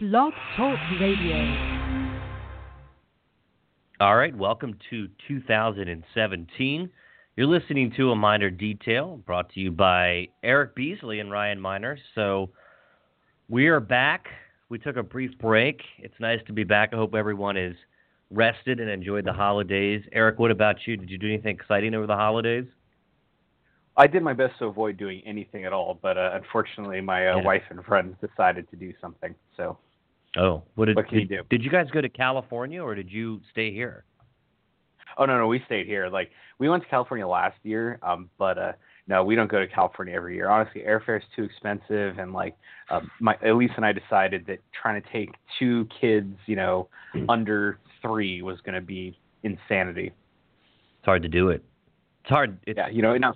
Blog Talk Radio. All right, welcome to 2017. You're listening to a Miner Detail brought to you by Eric Beasley and Ryan Miner. So we are back. We took a brief break. It's nice to be back. I hope everyone is rested and enjoyed the holidays. Eric, what about you? Did you do anything exciting over the holidays? I did my best to avoid doing anything at all, but uh, unfortunately, my uh, Yeah. wife and friends decided to do something. So Oh, what did, What did, do? did you guys go to California or did you stay here? Oh no, no, we stayed here. Like we went to California last year, um, but uh, no, we don't go to California every year. Honestly, airfare's too expensive, and like um, my Elise and I decided that trying to take two kids, you know, under three was going to be insanity. It's hard to do it. It's hard. It's, Yeah, you know, now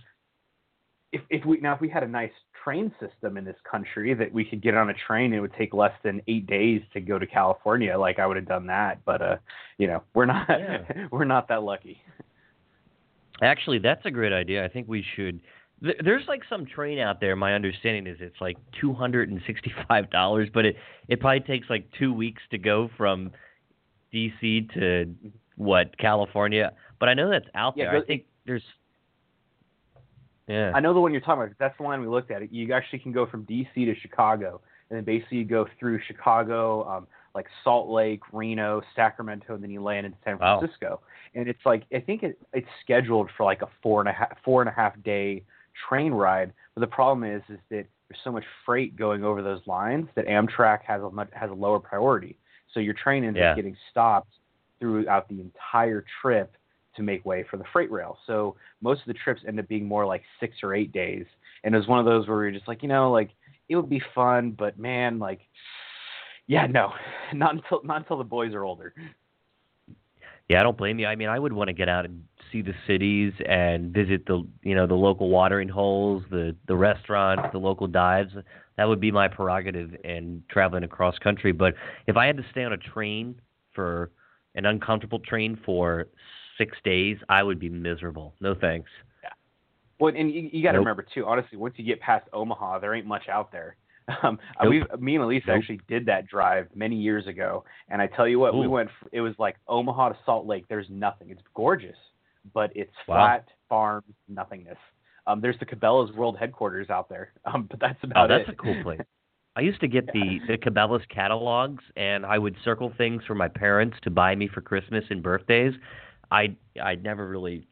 if if we now if we had a nice train system in this country that we could get on a train, it would take less than eight days to go to California. Like I would have done that, but uh, you know, we're not Yeah. we're not that lucky. Actually, that's a great idea. I think we should. th- There's like some train out there. My understanding is it's like two hundred and sixty-five dollars, but it it probably takes like two weeks to go from D.C. to what California. But I know that's out Yeah, there. I think there's. Yeah. I know the one you're talking about. That's the line we looked at. You actually can go from D.C. to Chicago, and then basically you go through Chicago, um, like Salt Lake, Reno, Sacramento, and then you land in San Francisco. Wow. And it's like I think it, it's scheduled for like a four and a half four and a half day train ride. But the problem is, is that there's so much freight going over those lines that Amtrak has a much, has a lower priority. So your train ends Yeah. up getting stopped throughout the entire trip to make way for the freight rail. So most of the trips end up being more like six or eight days. And it was one of those where you're just like, you know, like it would be fun, but man, like, yeah, no, not until not until the boys are older. Yeah, I don't blame you. I mean, I would want to get out and see the cities and visit the you know the local watering holes, the the restaurants, the local dives. That would be my prerogative in traveling across country. But if I had to stay on a train for an uncomfortable train for six days, I would be miserable. No thanks. Yeah. Well, and you, you got to Nope. remember too. Honestly, once you get past Omaha, there ain't much out there. Um, uh, Nope. we, me and Elise Nope. actually did that drive many years ago, and I tell you what, we went. It was like Omaha to Salt Lake. There's nothing. It's gorgeous, but it's Wow. flat farm nothingness. Um, there's the Cabela's world headquarters out there, um, but that's about Oh, that's it. That's a cool place. I used to get the the Cabela's catalogs, and I would circle things for my parents to buy me for Christmas and birthdays. I I never really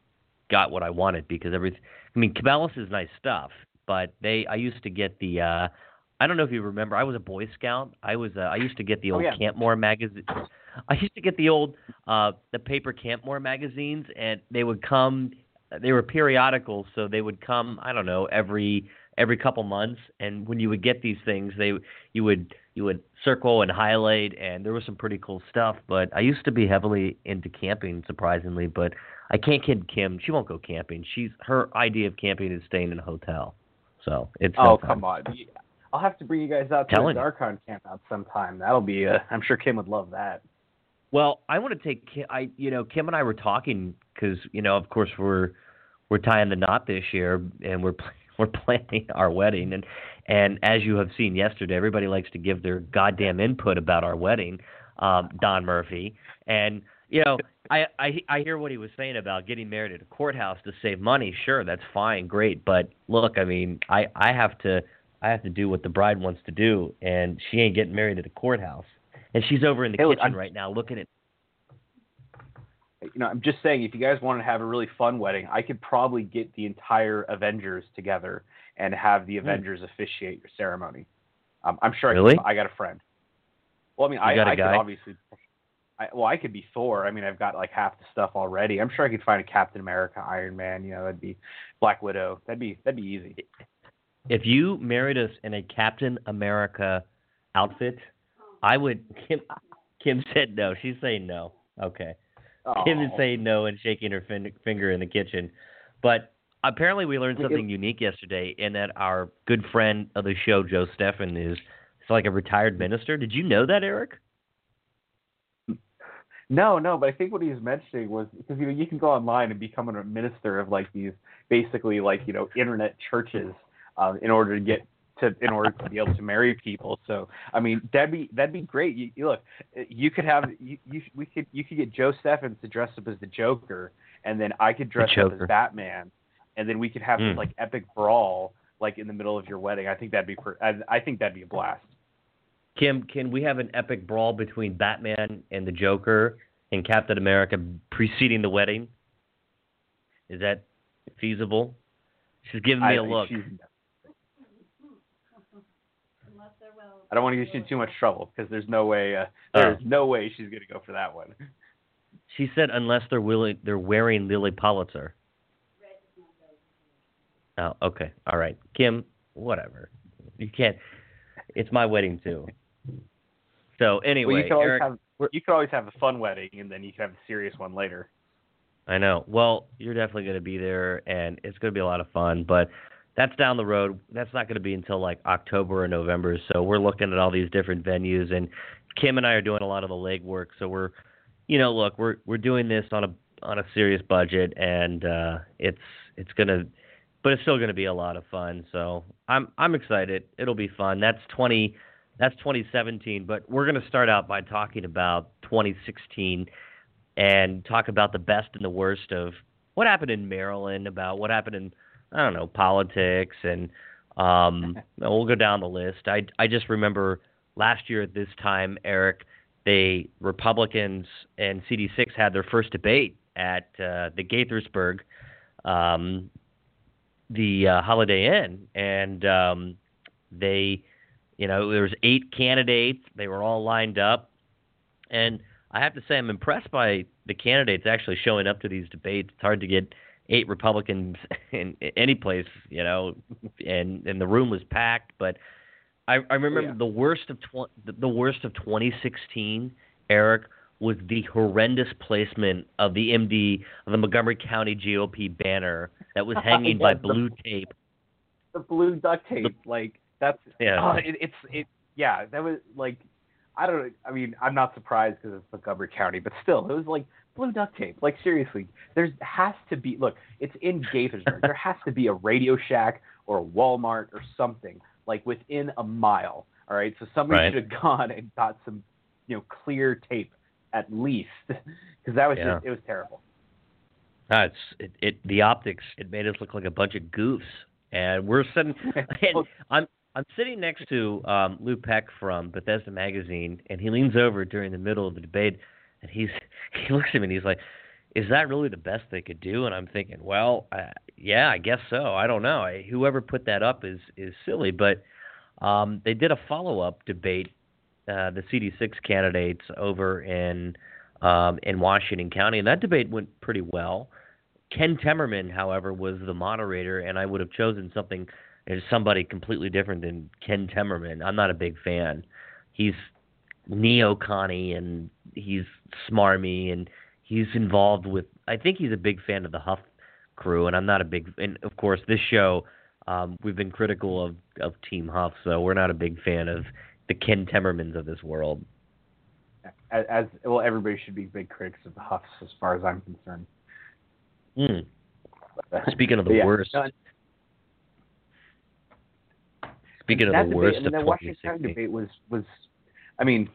got what I wanted because every I mean Cabela's is nice stuff, but they I used to get the uh I don't know if you remember I was a Boy Scout. I was uh, I used to get the Oh, old yeah. Campmor magazine. I used to get the old uh the paper Campmor magazines, and they would come. They were periodicals, so they would come. I don't know every every couple months and when you would get these things they you would you would circle and highlight and there was some pretty cool stuff but i used to be heavily into camping surprisingly but i can't kid kim she won't go camping she's her idea of camping is staying in a hotel so it's Oh no come on! I'll have to bring you guys out to Telling the you. Darkon camp out sometime. That'll be. Uh, I'm sure Kim would love that. Well, I want to take Kim. I you know Kim and I were talking because you know of course we're we're tying the knot this year and we're we're planning our wedding and and as you have seen yesterday, everybody likes to give their goddamn input about our wedding, um, Don Murphy, and you know I, I I hear what he was saying about getting married at a courthouse to save money. Sure, that's fine, great, but look, I mean, I I have to I have to do what the bride wants to do, and she ain't getting married at a courthouse. And she's over in the Hey, kitchen I'm- right now looking at you know, I'm just saying, if you guys want to have a really fun wedding, I could probably get the entire Avengers together and have the Avengers officiate your ceremony. Um, I'm sure. Hmm. Really? I, could, I got a friend. Well, I mean, You I, got a I could obviously. I, well, I could be Thor. I mean, I've got like half the stuff already. I'm sure I could find a Captain America, Iron Man. You know, that'd be Black Widow. That'd be that'd be easy. if you married us in a Captain America outfit, I would. Kim, Kim said no. She's saying no. Okay. Kim is saying no and shaking her fin- finger in the kitchen. But apparently, we learned something unique yesterday in that our good friend of the show, Joe Stefan, is is like a retired minister. Did you know that, Eric? No, no, but I think what he was mentioning was because you know you can go online and become a minister of like these basically like you know internet churches um, in order to get to in order to be able to marry people. So I mean that'd be that'd be great. You, you look, you could have you, you we could you could get Joe Steffens to dress up as the Joker, and then I could dress up as Batman, and then we could have mm. this like epic brawl like in the middle of your wedding. I think that'd be per- I, I think that'd be a blast. Kim, can we have an epic brawl between Batman and the Joker and Captain America preceding the wedding? Is that feasible? She's giving me I, a look. I don't want to get you in too much trouble because there's no way uh, there's oh. no way she's going to go for that one. She said unless they're willing, they're wearing Lilly Pulitzer. Oh, okay, all right, Kim. Whatever. You can't. It's my wedding too. So anyway, well, you, can Eric, have, you could always have a fun wedding, and then you can have a serious one later. I know. Well, you're definitely going to be there, and it's going to be a lot of fun. But that's down the road. That's not going to be until like October or November. So we're looking at all these different venues, and Kim and I are doing a lot of the legwork. So we're, you know, look, we're we're doing this on a on a serious budget, and uh, it's it's gonna, but it's still gonna be a lot of fun. So I'm I'm excited. It'll be fun. That's 20. That's 2017, but we're going to start out by talking about 2016 and talk about the best and the worst of what happened in Maryland, about what happened in I don't know politics, and um, we'll go down the list. I I just remember last year at this time, Eric, the Republicans and CD6 had their first debate at uh, the Gaithersburg, um, the uh, Holiday Inn, and um, they, you know, there was eight candidates. They were all lined up, and I have to say I'm impressed by the candidates actually showing up to these debates. It's hard to get eight Republicans in, in any place, you know, and and the room was packed. But I, I remember yeah. the worst of tw- the worst of 2016, Eric, was the horrendous placement of the MD of the Montgomery County GOP banner that was hanging by blue tape. The blue duct tape, the, like that's yeah, uh, it, it's it yeah, that was like I don't. Know I mean, I'm not surprised because it's Montgomery County, but still, it was like blue duct tape. Like seriously, there has to be. Look, it's in Gaithersburg. there has to be a Radio Shack or a Walmart or something like within a mile. All right, so somebody right. should have gone and got some, you know, clear tape at least, because that was yeah. just it was terrible. No, it's it, it the optics. It made us look like a bunch of goofs, and we're sitting. And I'm I'm sitting next to um, Lou Peck from Bethesda Magazine, and he leans over during the middle of the debate, and he's he looks at me and he's like, "Is that really the best they could do?" And I'm thinking, "Well, yeah, I guess so. I don't know. I, whoever put that up is is silly, but um, they did a follow up debate, uh, the CD6 candidates over in um, in Washington County, and that debate went pretty well. Ken Timmerman, however, was the moderator, and I would have chosen something is somebody completely different than Ken Timmerman. I'm not a big fan. He's neo-conny and he's smarmy and he's involved with. I think he's a big fan of the Hough crew, and I'm not a big. And of course, this show um, we've been critical of of Team Hough, so we're not a big fan of the Ken Timmermans of this world. As, as well, everybody should be big critics of the Houghs, as far as I'm concerned. Mm. Speaking of the yeah, worst, no, Speaking of the worst debate, of the Washington County debate was was, I mean,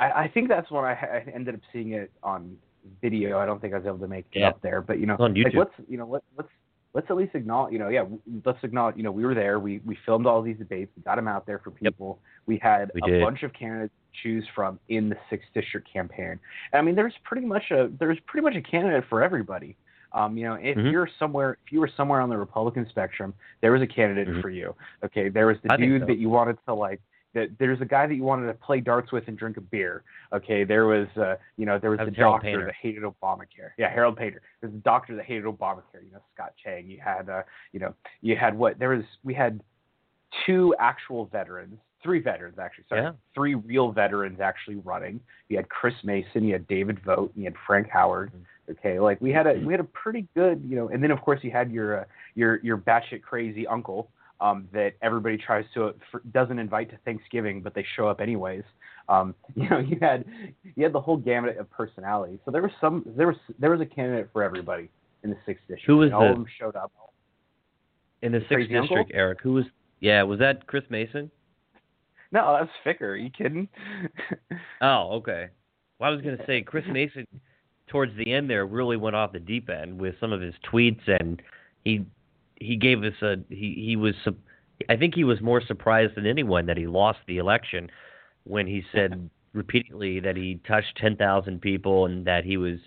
I, I think that's when I, I ended up seeing it on video. I don't think I was able to make it yeah. up there, but you know, on YouTube. like let's you know let, let's let's at least acknowledge, you know, yeah, let's acknowledge, you know, we were there. We we filmed all these debates. We got them out there for people. Yep. We had we a did. bunch of candidates to choose from in the sixth district campaign. And I mean, there's pretty much a there's pretty much a candidate for everybody. Um, you know, if mm-hmm. you're somewhere, if you were somewhere on the Republican spectrum, there was a candidate mm-hmm. for you. Okay, there was the I dude so. that you wanted to like. That there's a guy that you wanted to play darts with and drink a beer. Okay, there was, uh, you know, there was, the doctor Painter. that hated Obamacare. Yeah, Harold Painter. There's the doctor that hated Obamacare. You know, Scott Chang. You had, uh, you know, you had what? There was we had two actual veterans, three veterans actually. Sorry, Yeah. three real veterans actually running. You had Chris Mason, you had David Vogt, and you had Frank Howard. Mhm. Okay, like we had a we had a pretty good, you know, and then of course you had your uh, your your batshit crazy uncle um, that everybody tries to for, doesn't invite to Thanksgiving, but they show up anyways. Um, you know, you had you had the whole gamut of personalities. So there was some there was there was a candidate for everybody in the sixth district. Who was all the- of them showed up. in the The sixth district, uncle? Eric? Who was Yeah, was that Chris Mason? No, that's Ficker. Are you kidding? oh, okay. Well, I was going to say Chris Mason towards the end there really went off the deep end with some of his tweets, and he he gave us a he he was I think he was more surprised than anyone that he lost the election when he said repeatedly that he touched 10,000 people and that he was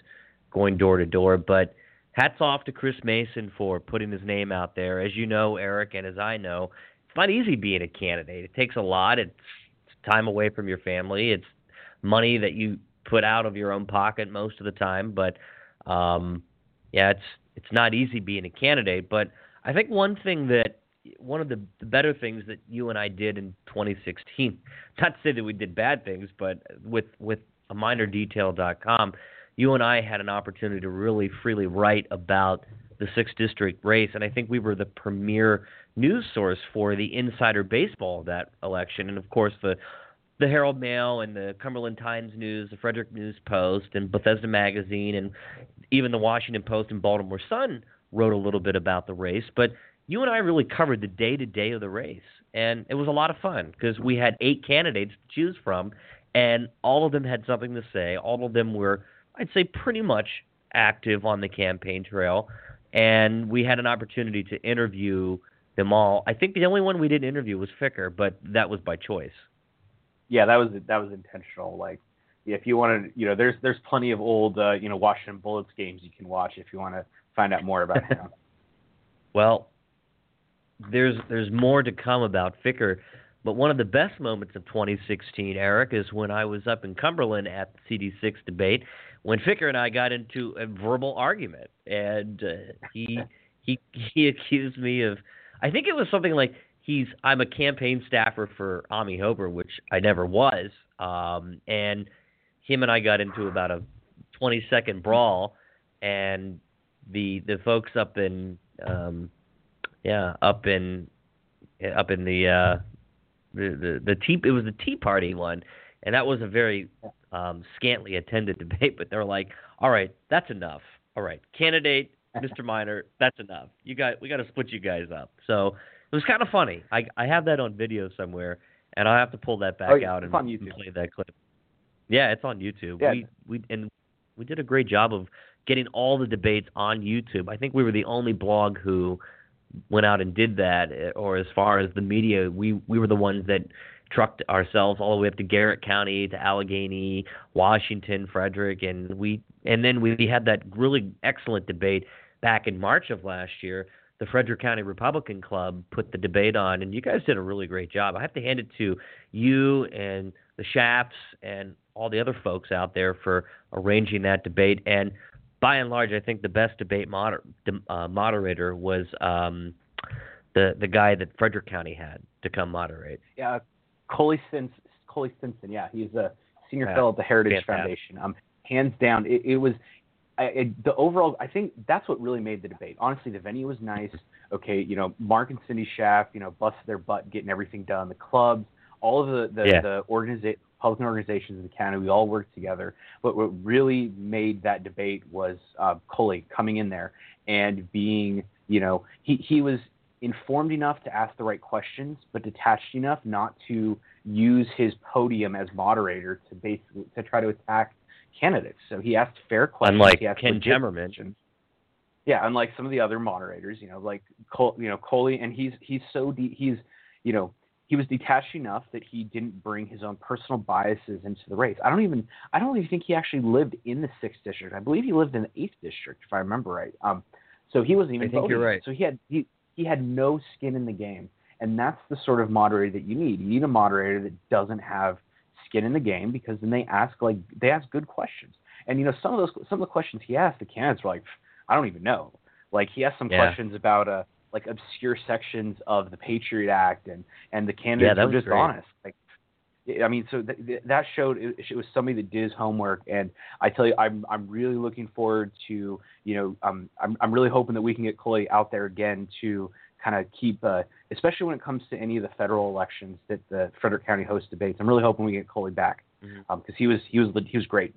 going door to door. But hats off to Chris Mason for putting his name out there. As you know, Eric, and as I know, it's not easy being a candidate. It takes a lot. It's time away from your family. It's money that you put out of your own pocket most of the time. But um, yeah, it's it's not easy being a candidate. But I think one thing that one of the, the better things that you and I did in 2016, not to say that we did bad things, but with with a minor minordetail.com, you and I had an opportunity to really freely write about the sixth district race, and I think we were the premier news source for the insider baseball of that election, and of course the the Herald Mail and the Cumberland Times News, the Frederick News Post, and Bethesda Magazine, and even the Washington Post and Baltimore Sun wrote a little bit about the race. But you and I really covered the day to day of the race, and it was a lot of fun because we had eight candidates to choose from, and all of them had something to say. All of them were, I'd say, pretty much active on the campaign trail, and we had an opportunity to interview them all. I think the only one we didn't interview was Ficker, but that was by choice. Yeah, that was that was intentional. Like, if you want to, you know, there's there's plenty of old, uh, you know, Washington Bullets games you can watch if you want to find out more about him. well, there's there's more to come about Ficker, but one of the best moments of 2016, Eric, is when I was up in Cumberland at the CD6 debate, when Ficker and I got into a verbal argument, and uh, he he he accused me of, I think it was something like he's I'm a campaign staffer for Amie Hoeber, which I never was, um, and him and I got into about a 20 second brawl, and the the folks up in um, yeah, up in up in the uh the the, the tea it was the Tea Party one, and that was a very um scantily attended debate. But they're like, all right, that's enough. All right, candidate Mr. Miner, that's enough. You got we got to split you guys up. So it was kind of funny. I I have that on video somewhere, and I'll have to pull that back oh, out and, and play that clip. Yeah, it's on YouTube. Yeah. We we and we did a great job of getting all the debates on YouTube. I think we were the only blog who went out and did that, eh, or as far as the media, we we were the ones that trucked ourselves all the way up to Garrett County, to Allegany, Washington, Frederick, and we and then we had that really excellent debate back in March of last year. The Frederick County Republican Club put the debate on, and you guys did a really great job. I have to hand it to you and the Shafts and all the other folks out there for arranging that debate. And by and large, I think the best debate moder- uh, moderator was um, the the guy that Frederick County had to come moderate. Yeah, Cully Stimson. Cully Stimson. Yeah, he's a senior yeah, fellow at the Heritage fantastic. Foundation. Um, hands down, it, it was I, it, the overall. I think that's what really made the debate. Honestly, the venue was nice. Okay, you know, Mark and Cindy Schaff, you know, busted their butt getting everything done. The clubs, all of the the, yeah. the organiza- public organizations in the county. We all worked together. But what really made that debate was uh, Cully coming in there and being, you know, he, he was informed enough to ask the right questions, but detached enough not to use his podium as moderator to basically to try to attack candidates. So he asked fair questions. Unlike he asked Ken Timmerman. Yeah, unlike some of the other moderators, you know, like Cole, you know Cully, and he's he's so de- he's you know he was detached enough that he didn't bring his own personal biases into the race. I don't even I don't even think he actually lived in the sixth district. I believe he lived in the eighth district, if I remember right. Um, so he wasn't even I think voting. You're right. So he had he he had no skin in the game, and that's the sort of moderator that you need. You need a moderator that doesn't have skin in the game because then they ask like they ask good questions. And you know some of those some of the questions he asked, the candidates were like, I don't even know. Like he asked some yeah. questions about uh like obscure sections of the Patriot Act, and and the candidates yeah, were just great. honest. Like, I mean, so th- that showed it, it, was somebody that did his homework, and I tell you, I'm I'm really looking forward to you know um I'm I'm really hoping that we can get Cully out there again to kind of keep uh, especially when it comes to any of the federal elections that the Frederick County hosts debates. I'm really hoping we get Cully back because mm-hmm. um, he was he was he was great.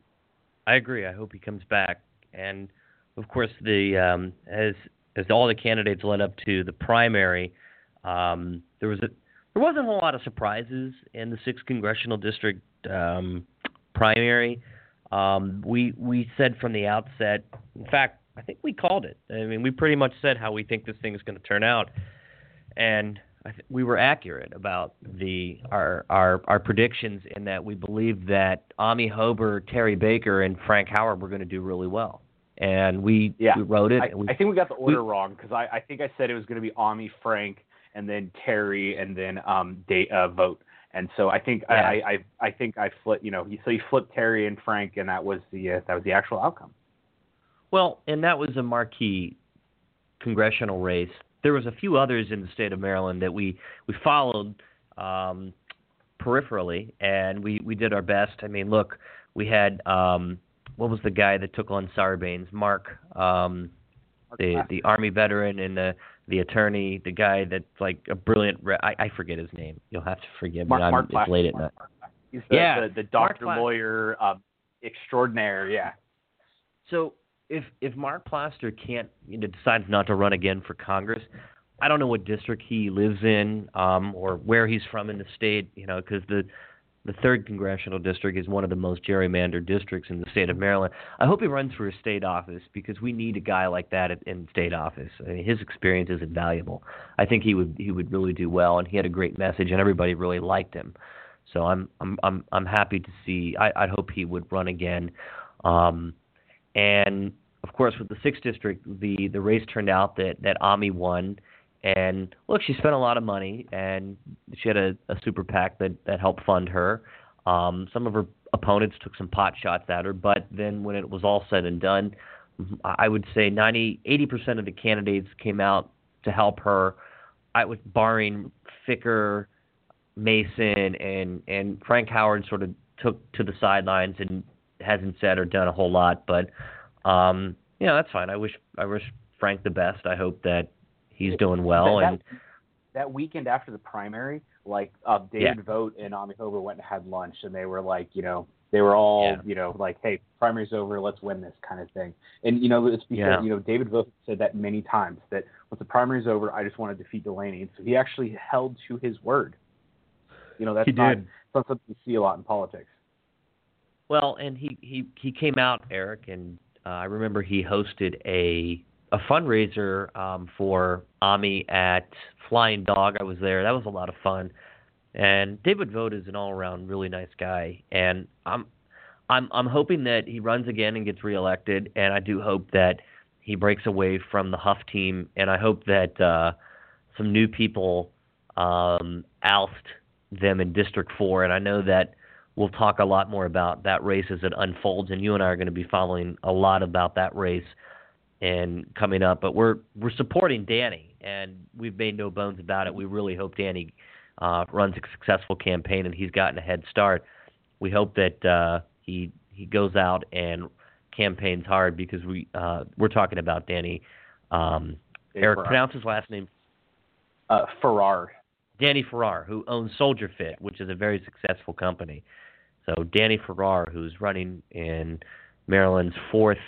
I agree. I hope he comes back, and of course the um, as as all the candidates led up to the primary, Um, there was a there wasn't a whole lot of surprises in the sixth congressional district um, primary. Um, we we said from the outset, in fact, I think we called it. I mean, we pretty much said how we think this thing is going to turn out, and th- we were accurate about the our our our predictions in that we believed that Amie Hoeber, Terry Baker, and Frank Howard were going to do really well, and we yeah. we wrote it. I, we, I think we got the order we, wrong because I, I think I said it was going to be Amie, Frank, and then Terry, and then um day, uh, vote. And so I think Yeah. I, I I think I flipped you know so you flipped Terry and Frank and that was the uh, that was the actual outcome. Well, and that was a marquee congressional race. There was a few others in the state of Maryland that we we followed um, peripherally, and we we did our best. I mean, look, we had um, what was the guy that took on Sarbanes? Mark, um, the the Army veteran and the the attorney, the guy that's like a brilliant. Re- I, I forget his name. You'll have to forgive Mark, me. I'm, Mark it's late at night. He's the, Yeah, the, the doctor Plaster. lawyer um, extraordinaire. Yeah. So if if Mark Plaster can't you know, decides not to run again for Congress, I don't know what district he lives in um, or where he's from in the state. You know, because the the third congressional district is one of the most gerrymandered districts in the state of Maryland. I hope he runs for a state office because we need a guy like that in- state office. I mean, his experience is invaluable. I think he would he would really do well, and he had a great message, and everybody really liked him. So I'm I'm I'm I'm happy to see. I I'd hope he would run again. Um, and of course, with the sixth district, the the race turned out that that Amie won. And look, she spent a lot of money, and she had a, a super PAC that that helped fund her. Um, some of her opponents took some pot shots at her, but then when it was all said and done, I would say 90, 80 percent of the candidates came out to help her. I was barring Ficker, Mason, and and Frank Howard sort of took to the sidelines and hasn't said or done a whole lot, but um, you know that's fine. I wish I wish Frank the best. I hope that he's doing well. that, and that, weekend after the primary, like uh, David Yeah. Vogt and Amie Hoeber went and had lunch, and they were like, you know, they were all, Yeah. you know, like, hey, primary's over, let's win this kind of thing. And you know, it's because Yeah. you know David Vogt said that many times that once the primary's over, I just want to defeat Delaney, and so he actually held to his word. You know, that's He not, did. not something you see a lot in politics. Well, and he he he came out, Eric, and uh, I remember he hosted a a fundraiser um, for Amie at Flying Dog. I was there. That was a lot of fun. And David Vogt is an all-around really nice guy, and I'm I'm I'm hoping that he runs again and gets reelected, and I do hope that he breaks away from the Hough team, and I hope that uh, some new people um, oust them in District Four. And I know that we'll talk a lot more about that race as it unfolds, and you and I are going to be following a lot about that race and coming up. But we're we're supporting Danny, and we've made no bones about it. We really hope Danny uh, runs a successful campaign, and he's gotten a head start. We hope that uh, he he goes out and campaigns hard because we uh, we're talking about Danny. Um, Eric, Farrar. pronounce his last name. Uh, Farrar. Danny Farrar, who owns Soldier Fit, which is a very successful company. So Danny Farrar, who's running in Maryland's fourth,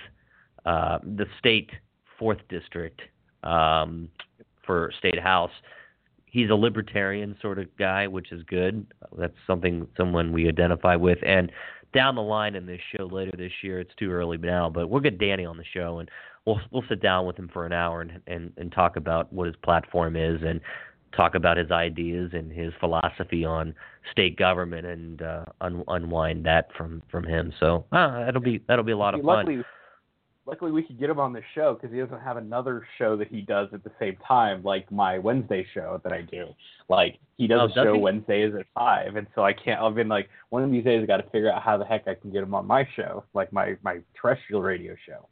uh, the state fourth district um, for state house. He's a libertarian sort of guy, which is good. That's something someone we identify with. And down the line in this show later this year, it's too early now, but we'll get Danny on the show and we'll we'll sit down with him for an hour and and, and talk about what his platform is and talk about his ideas and his philosophy on state government and uh, un- unwind that from from him. So uh, that'll be that'll be a lot of fun. Luckily we could get him on the show because he doesn't have another show that he does at the same time, like my Wednesday show that I do. Like he does Oh, a does show he? Wednesdays at five, and so I can't. I've been like, one of these days I got to figure out how the heck I can get him on my show, like my my terrestrial radio show.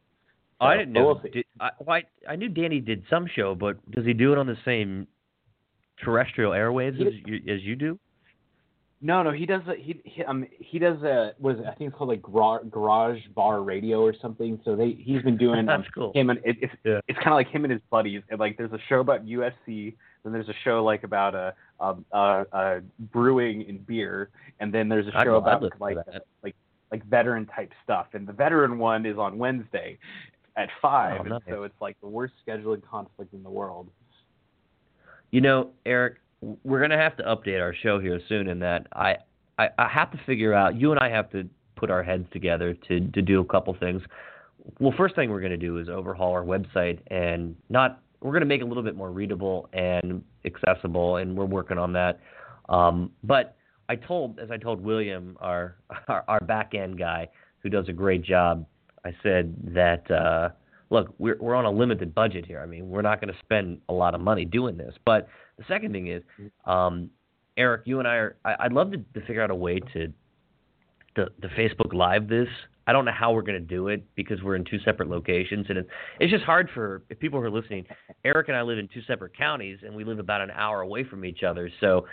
Oh, I didn't know. Did, I, well, I, I knew Danny did some show, but does he do it on the same terrestrial airwaves as you, as you do? No, no, he does a he, he um he does a what is it? I think it's called like Gra- Garage Bar Radio or something. So they he's been doing um, That's cool. him and it, it's Yeah. it's kind of like him and his buddies. And like there's a show about UFC, then there's a show like about a um uh, uh brewing and beer, and then there's a show I'd about to like like like veteran type stuff. And the veteran one is on Wednesday at five, Oh, and nice. so it's like the worst scheduling conflict in the world. You know, Eric, we're gonna have to update our show here soon. In that, I, I, I have to figure out. You and I have to put our heads together to to do a couple things. Well, first thing we're gonna do is overhaul our website and not. We're gonna make it a little bit more readable and accessible, and we're working on that. Um, but I told, as I told William, our, our our back end guy who does a great job, I said that. Uh, look, we're we're on a limited budget here. I mean, we're not going to spend a lot of money doing this. But the second thing is, um, Eric, you and I are. I, would love to, to figure out a way to, to to Facebook Live this. I don't know how we're going to do it because we're in two separate locations, and it, it's just hard for if people who are listening. Eric and I live in two separate counties, and we live about an hour away from each other, so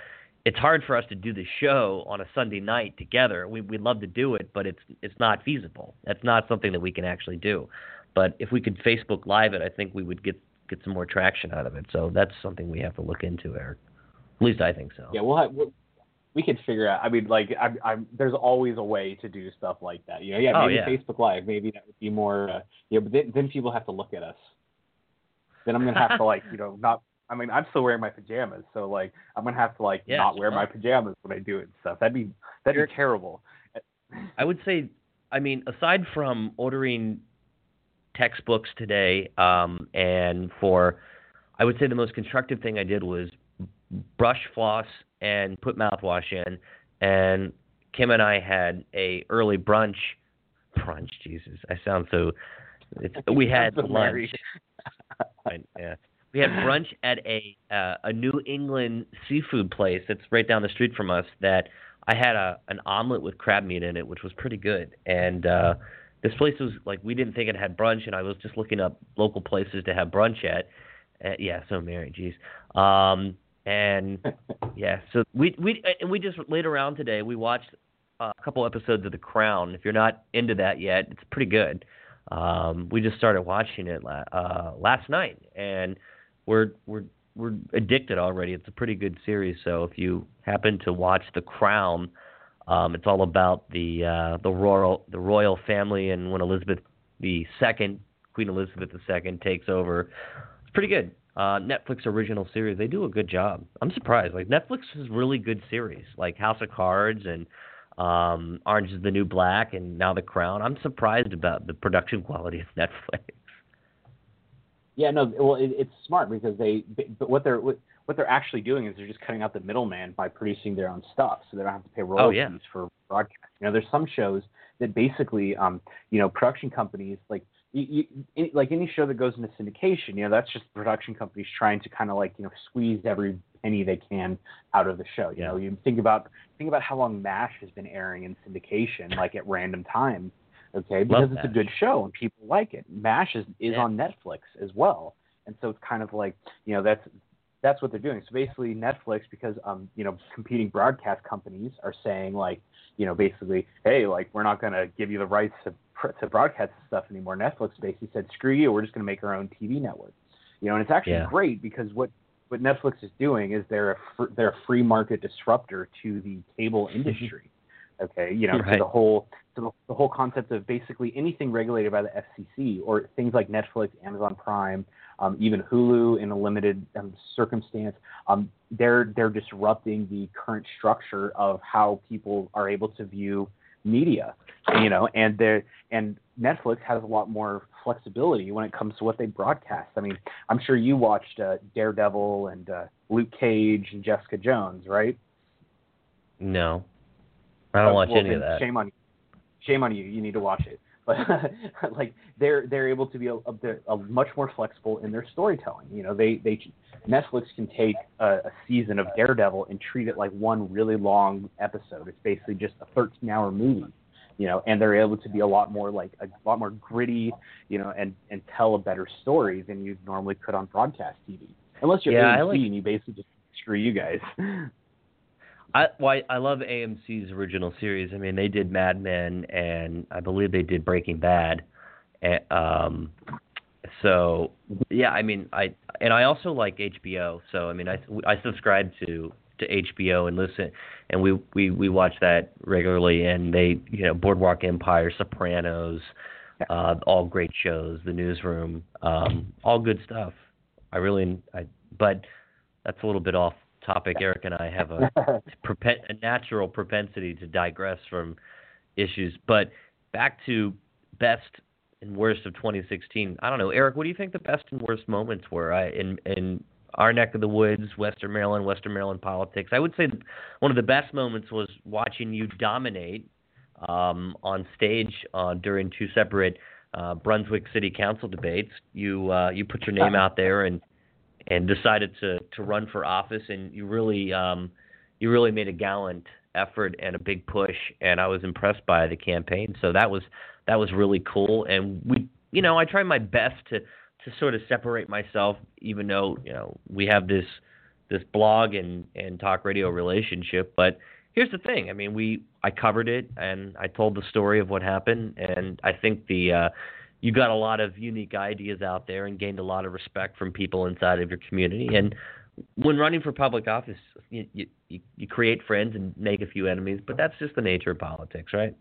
it's hard for us to do the show on a Sunday night together. We we'd love to do it, but it's it's not feasible. That's not something that we can actually do. But if we could Facebook Live it, I think we would get get some more traction out of it. So that's something we have to look into, Eric. At least I think so. Yeah, we'll have. We'll, we could figure out. I mean, like, I'm, I'm, there's always a way to do stuff like that. You know, yeah, oh, maybe yeah. Facebook Live, maybe that would be more. Uh, yeah, but then, then people have to look at us. Then I'm gonna have to like, you know, not. I mean, I'm still wearing my pajamas, so like, I'm gonna have to like yes, not wear my pajamas when I do it and stuff. That'd be that'd be terrible. I would say, I mean, aside from ordering textbooks today, um, and for, I would say the most constructive thing I did was brush, floss, and put mouthwash in. And Kim and I had a early brunch. Brunch, Jesus, I sound so. It's, we had lunch. yeah, we had brunch at a uh, a New England seafood place that's right down the street from us. That I had a an omelet with crab meat in it, which was pretty good. And uh, this place was like we didn't think it had brunch, and I was just looking up local places to have brunch at. Uh, yeah, so Mary, jeez. Um, and yeah, so we we and we just laid around today. We watched a couple episodes of The Crown. If you're not into that yet, it's pretty good. Um, we just started watching it la- uh, last night, and we're we're we're addicted already. It's a pretty good series. So if you happen to watch The Crown, um, it's all about the uh, the royal the royal family and when Elizabeth the second Queen Elizabeth II takes over. It's pretty good uh, Netflix original series. They do a good job. I'm surprised. Like Netflix has really good series, like House of Cards and um, Orange is the New Black, and now The Crown. I'm surprised about the production quality of Netflix. Yeah, no, well, it, it's smart because they, but what they're what, what they're actually doing is they're just cutting out the middleman by producing their own stuff, so they don't have to pay royalties oh, yeah. for broadcast. You know, there's some shows that basically, um, you know, production companies like you, you, like any show that goes into syndication, you know, that's just production companies trying to kind of like you know squeeze every penny they can out of the show. You yeah. know, you think about think about how long MASH has been airing in syndication, like at random times. Okay, because Love it's MASH. a good show and people like it. MASH is is Yeah. on Netflix as well, and so it's kind of like you know that's that's what they're doing. So basically, Netflix, because um, you know, competing broadcast companies are saying like, you know, basically, hey, like we're not going to give you the rights to to broadcast this stuff anymore. Netflix basically said, screw you, we're just going to make our own TV network. You know, and it's actually Yeah. great because what what Netflix is doing is they're a fr- they're a free market disruptor to the cable industry. Okay, you know, Right. to the whole to the, the whole concept of basically anything regulated by the FCC or things like Netflix, Amazon Prime, um, even Hulu in a limited um, circumstance. Um, they're they're disrupting the current structure of how people are able to view media, you know, and they and Netflix has a lot more flexibility when it comes to what they broadcast. I mean, I'm sure you watched uh, Daredevil and uh, Luke Cage and Jessica Jones, right? No, I don't Uh, watch well, any of that. Shame on you. Shame on you. You need to watch it. But like they're they're able to be a, a, bit- a much more flexible in their storytelling. You know, they they Netflix can take a, a season of Daredevil and treat it like one really long episode. It's basically just a 13 hour movie. You know, and they're able to be a lot more like a lot more gritty, you know, and and tell a better story than you normally could on broadcast TV. Unless you're Yeah, I AMC like- and you basically just screw you guys. I well, I love AMC's original series. I mean, they did Mad Men, and I believe they did Breaking Bad. And, um, so yeah, I mean, I and I also like HBO. So I mean, I I subscribe to to HBO and listen, and we we we watch that regularly. And they, you know, Boardwalk Empire, Sopranos, uh, all great shows. The Newsroom, um, all good stuff. I really, I but that's a little bit off topic. Eric and I have a, a natural propensity to digress from issues. But back to best and worst of 2016. I don't know, Eric. What do you think the best and worst moments were I, in in our neck of the woods, Western Maryland, Western Maryland politics? I would say one of the best moments was watching you dominate um, on stage uh, during two separate uh, Brunswick City Council debates. You uh, you put your name out there and and decided to to run for office, and you really um, you really made a gallant effort and a big push, and I was impressed by the campaign. So that was that was really cool, and we you know I tried my best to to sort of separate myself, even though you know we have this this blog and and talk radio relationship, but here's the thing. I mean, we I covered it and I told the story of what happened, and I think the uh, you got a lot of unique ideas out there and gained a lot of respect from people inside of your community. And when running for public office, you you, you create friends and make a few enemies, but that's just the nature of politics, right?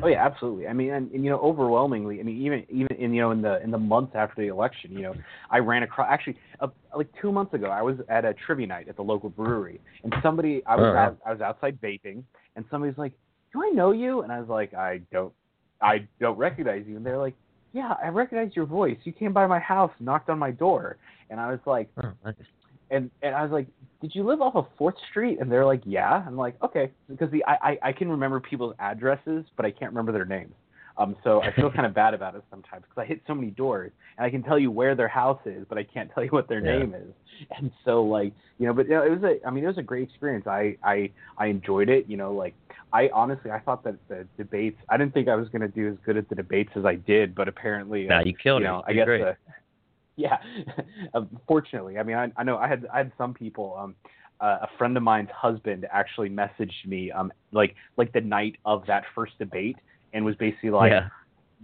Oh yeah, absolutely. I mean, and, and, you know, overwhelmingly, I mean, even even in you know in the in the months after the election, you know, I ran across actually uh, like two months ago, I was at a trivia night at the local brewery, and somebody I was uh-huh. out, I was outside vaping, and somebody's like, "Do I know you?" And I was like, "I don't, I don't recognize you." And they're like, "Yeah, I recognize your voice. You came by my house, knocked on my door," and I was like, oh, and and I was like, "Did you live off of Fourth Street?" And they're like, "Yeah." I'm like, "Okay," because the I, I I can remember people's addresses, but I can't remember their names. Um, so I feel kind of bad about it sometimes because I hit so many doors and I can tell you where their house is, but I can't tell you what their yeah. name is. And so like you know, but you know, it was a I mean it was a great experience. I I I enjoyed it. You know, like I honestly I thought that the debates I didn't think I was going to do as good at the debates as I did, but apparently nah, you killed you know, it. I guess. The, yeah, fortunately, I mean, I, I know I had I had some people. Um, uh, a friend of mine's husband actually messaged me, um, like like the night of that first debate, and was basically like, yeah.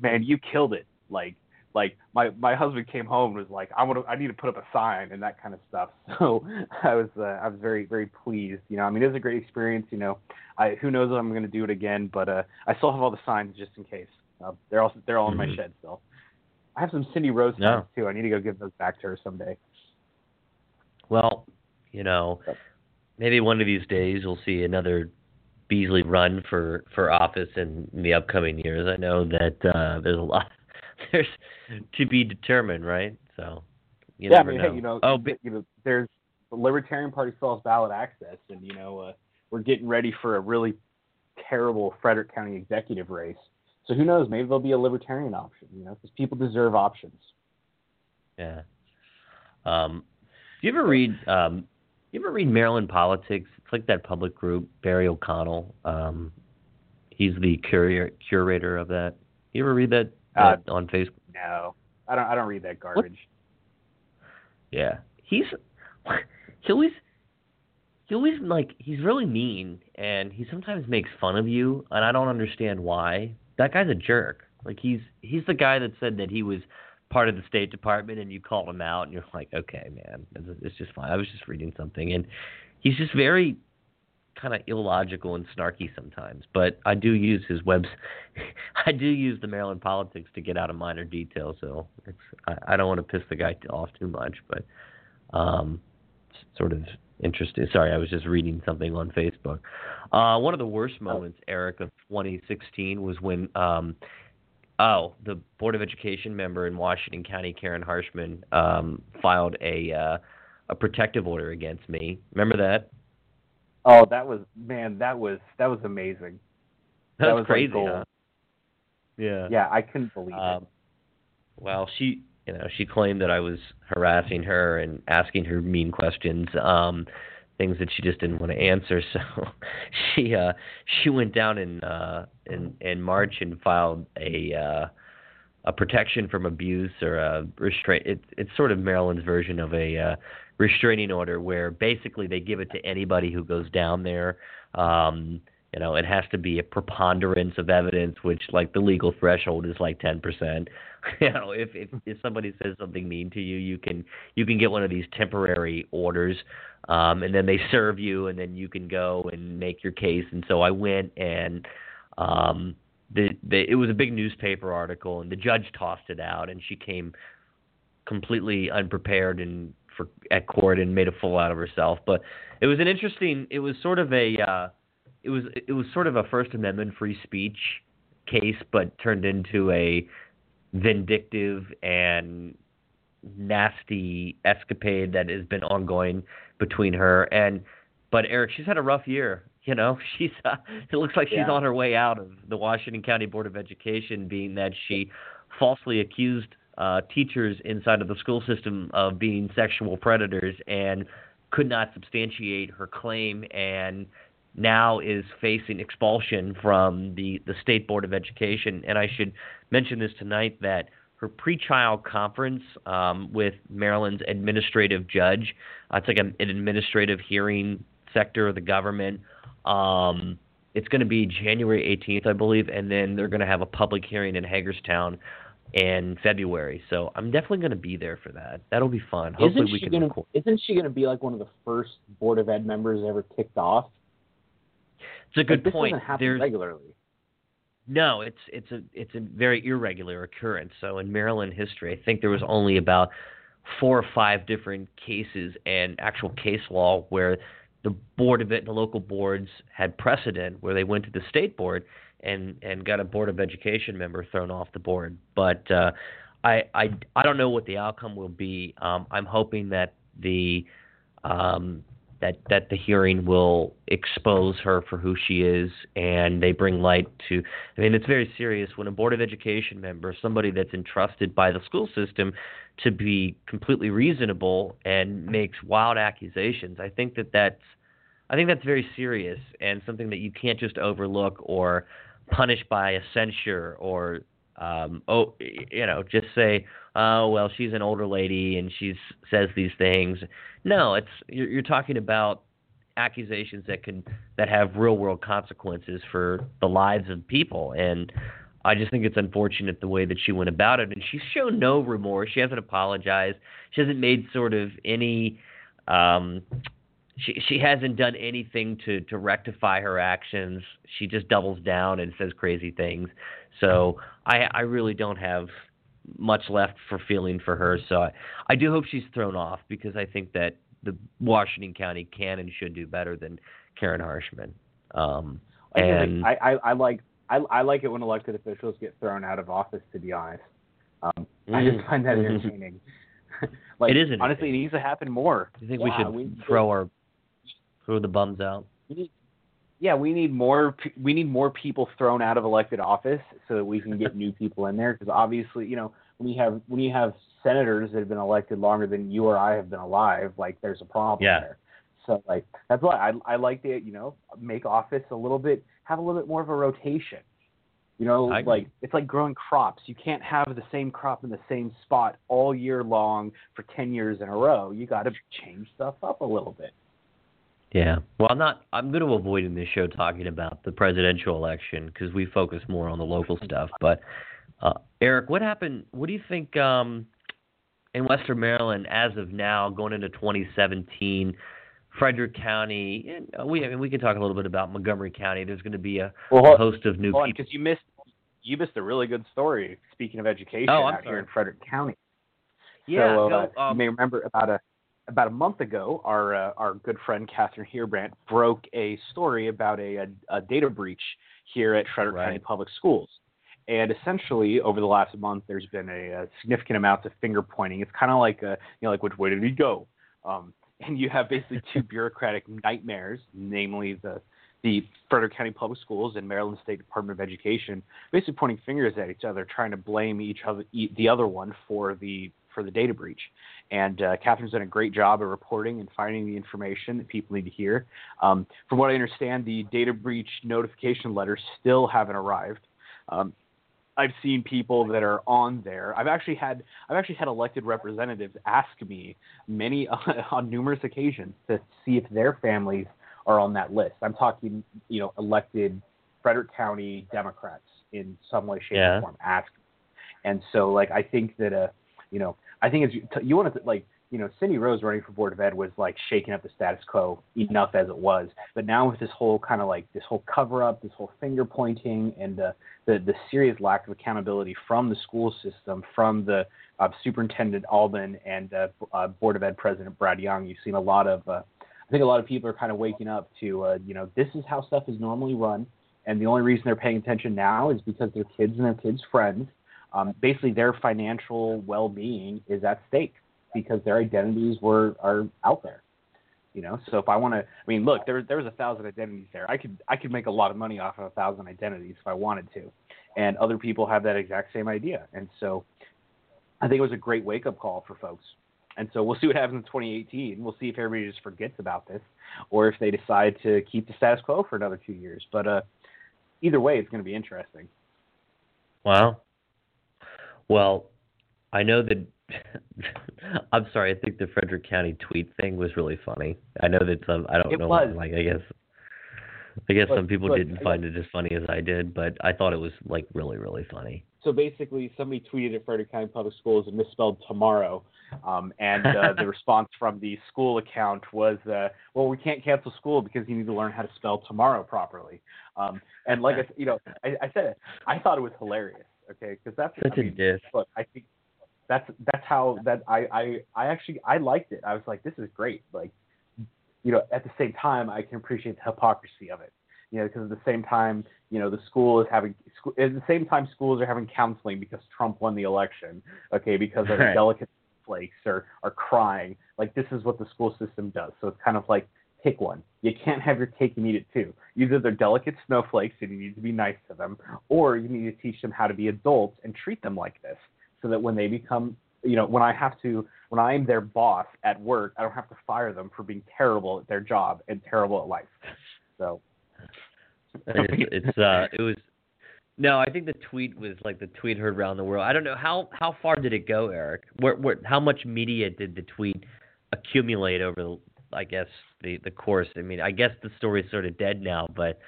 "Man, you killed it!" Like like my my husband came home and was like, "I want to, I need to put up a sign and that kind of stuff." So I was uh, I was very very pleased. You know, I mean, it was a great experience. You know, I who knows if I'm going to do it again, but uh, I still have all the signs just in case. Uh, they're all they're all in mm-hmm. my shed still. I have some Cindy Rose no. too. I need to go give those back to her someday. Well, you know, maybe one of these days we'll see another Beasley run for for office in, the upcoming years. I know that uh, there's a lot there's to be determined, right? So you yeah, I mean, know. Hey, you know, oh, but, you know, there's the Libertarian Party still has ballot access, and you know, uh, we're getting ready for a really terrible Frederick County executive race. So who knows? Maybe there'll be a libertarian option. You know, because people deserve options. Yeah. Um, do you ever read? Um, you ever read Maryland Politics? It's like that public group. Barry O'Connell. Um, he's the curator curator of that. You ever read that, uh, that on Facebook? No, I don't. I don't read that garbage. What? Yeah, he's he always he always like he's really mean and he sometimes makes fun of you and I don't understand why that guy's a jerk. Like he's he's the guy that said that he was part of the State Department, and you call him out, and you're like, okay, man, it's just fine. I was just reading something, and he's just very kind of illogical and snarky sometimes. But I do use his webs. I do use the Maryland politics to get out of minor details, so it's I, I don't want to piss the guy off too much, but um, sort of interesting. Sorry, I was just reading something on Facebook. Uh, one of the worst moments, Eric, of 2016 was when, um, oh, the Board of Education member in Washington County, Karen Harshman, um, filed a uh, a protective order against me. Remember that? Oh, that was man, that was that was amazing. That, that was, crazy. Like huh? Yeah. Yeah, I couldn't believe um, it. Well, she you know, she claimed that I was harassing her and asking her mean questions, um, things that she just didn't want to answer. So she uh, she went down in uh, in in March and filed a uh, a protection from abuse or a restraint. It, it's sort of Maryland's version of a uh, restraining order, where basically they give it to anybody who goes down there. Um, you know, it has to be a preponderance of evidence, which like the legal threshold is like ten percent. you know, if, if if somebody says something mean to you, you can you can get one of these temporary orders, um, and then they serve you, and then you can go and make your case. And so I went and um, the, the it was a big newspaper article, and the judge tossed it out, and she came completely unprepared and for at court and made a fool out of herself. But it was an interesting. It was sort of a. Uh, it was it was sort of a First Amendment free speech case, but turned into a vindictive and nasty escapade that has been ongoing between her and. But Eric, she's had a rough year. You know, she's. Uh, it looks like she's Yeah. on her way out of the Washington County Board of Education, being that she falsely accused uh, teachers inside of the school system of being sexual predators and could not substantiate her claim and now is facing expulsion from the, the State Board of Education. And I should mention this tonight that her pretrial conference um, with Maryland's administrative judge, uh, it's like a, an administrative hearing sector of the government. Um, it's going to be January 18th, I believe, and then they're going to have a public hearing in Hagerstown in February. So I'm definitely going to be there for that. That'll be fun. Hopefully isn't we she can gonna record. isn't she gonna be like one of the first board of ed members ever kicked off? It's a good like, this point. Doesn't happen There's regularly. No, it's it's a it's a very irregular occurrence. So in Maryland history, I think there was only about four or five different cases and actual case law where the board of it, the local boards had precedent where they went to the state board and and got a board of education member thrown off the board. But uh, I I I don't know what the outcome will be. Um, I'm hoping that the um, that that the hearing will expose her for who she is and they bring light to I mean it's very serious. When a board of education member somebody that's entrusted by the school system to be completely reasonable and makes wild accusations I think that that's I think that's very serious and something that you can't just overlook or punish by a censure or um oh you know just say oh well she's an older lady and she says these things. No it's you're, you're talking about accusations that can that have real world consequences for the lives of people. And I just think it's unfortunate the way that she went about it. And she's shown no remorse. She hasn't apologized. She hasn't made sort of any um she she hasn't done anything to to rectify her actions. She just doubles down and says crazy things. So I I really don't have much left for feeling for her. So I, I do hope she's thrown off because I think that the Washington County can and should do better than Karen Harshman. Um, I, and I, I, I like I, I like it when elected officials get thrown out of office. To be honest, um, I just Mm. find that Mhm. entertaining. like, It is Honestly, it needs to happen more. I think yeah, we should we- throw our throw the bums out. We need, yeah, we need more. We need more people thrown out of elected office so that we can get new people in there. Because obviously, you know, when you have when you have senators that have been elected longer than you or I have been alive, like there's a problem Yeah. there. So like that's why I I like to you know make office a little bit have a little bit more of a rotation. You know, I agree. like it's like growing crops. You can't have the same crop in the same spot all year long for ten years in a row. You got to change stuff up a little bit. Yeah. Well, I'm not. I'm going to avoid in this show talking about the presidential election because we focus more on the local stuff. But uh, Eric, what happened? What do you think um, in Western Maryland as of now, going into 2017? Frederick County, and uh, we I mean, we can talk a little bit about Montgomery County. There's going to be a, Well, a host of new Hold people. because you missed you missed a really good story. Speaking of education, Oh, I'm out here in Frederick County. Yeah, so, uh, go, you um, may remember about a about a month ago, our uh, our good friend Catherine Heerbrandt broke a story about a, a, a data breach here at Frederick County Public Schools. And essentially, over the last month, there's been a, a significant amount of finger pointing. It's kind of like, a, you know, like which way did he go? Um, and you have basically two bureaucratic nightmares, namely the the Frederick County Public Schools and Maryland State Department of Education, basically pointing fingers at each other, trying to blame each other, e- the other one for the for the data breach. And uh, Catherine's done a great job of reporting and finding the information that people need to hear. Um, from what I understand, the data breach notification letters still haven't arrived. Um, I've seen people that are on there. I've actually had I've actually had elected representatives ask me many on numerous occasions to see if their families are on that list. I'm talking, you know, elected Frederick County Democrats in some way, shape, Yeah. or form. Ask, and so like I think that uh, you know, I think it's you want to like you know, Cindy Rose running for board of ed was like shaking up the status quo enough as it was. But now with this whole kind of like this whole cover up, this whole finger pointing, and uh, the the serious lack of accountability from the school system, from the uh, superintendent Alban and uh, uh, board of ed president Brad Young, you've seen a lot of. Uh, I think a lot of people are kind of waking up to, uh, you know, this is how stuff is normally run, and the only reason they're paying attention now is because their kids and their kids' friends, um, basically their financial well-being is at stake because their identities were are out there. You know, so if I want to, I mean, look, there there's a thousand identities there. I could I could make a lot of money off of a thousand identities if I wanted to, and other people have that exact same idea. And so, I think it was a great wake up call for folks. And so we'll see what happens in 2018. We'll see if everybody just forgets about this, or if they decide to keep the status quo for another two years. But uh, either way, it's going to be interesting. Wow. Well, I know that I'm sorry. I think the Frederick County tweet thing was really funny. I know that some. I don't it know. Was. Like I guess. I guess Look, some people didn't find it as funny as I did, but I thought it was like really, really funny. So basically, somebody tweeted at Frederick County Public Schools and misspelled tomorrow, um, and uh, the response from the school account was, uh, "Well, we can't cancel school because you need to learn how to spell tomorrow properly." Um, and like I, you know, I, I said, it, I thought it was hilarious. Okay, because that's Such I a mean, diss. look, I think that's that's how that I, I I actually I liked it. I was like, this is great. Like, you know, at the same time, I can appreciate the hypocrisy of it. You know, because at the same time, you know, the school is having school, at the same time schools are having counseling because Trump won the election. Okay, because their Right. delicate flakes are are crying. Like this is what the school system does. So it's kind of like pick one. You can't have your cake and eat it too. Either they're delicate snowflakes and you need to be nice to them, or you need to teach them how to be adults and treat them like this, so that when they become, you know, when I have to, when I'm their boss at work, I don't have to fire them for being terrible at their job and terrible at life. So it's, it's uh it was no i think the tweet was like the tweet heard around the world i don't know how how far did it go eric where, where how much media did the tweet accumulate over the i guess the the course. I mean i guess the story's sort of dead now but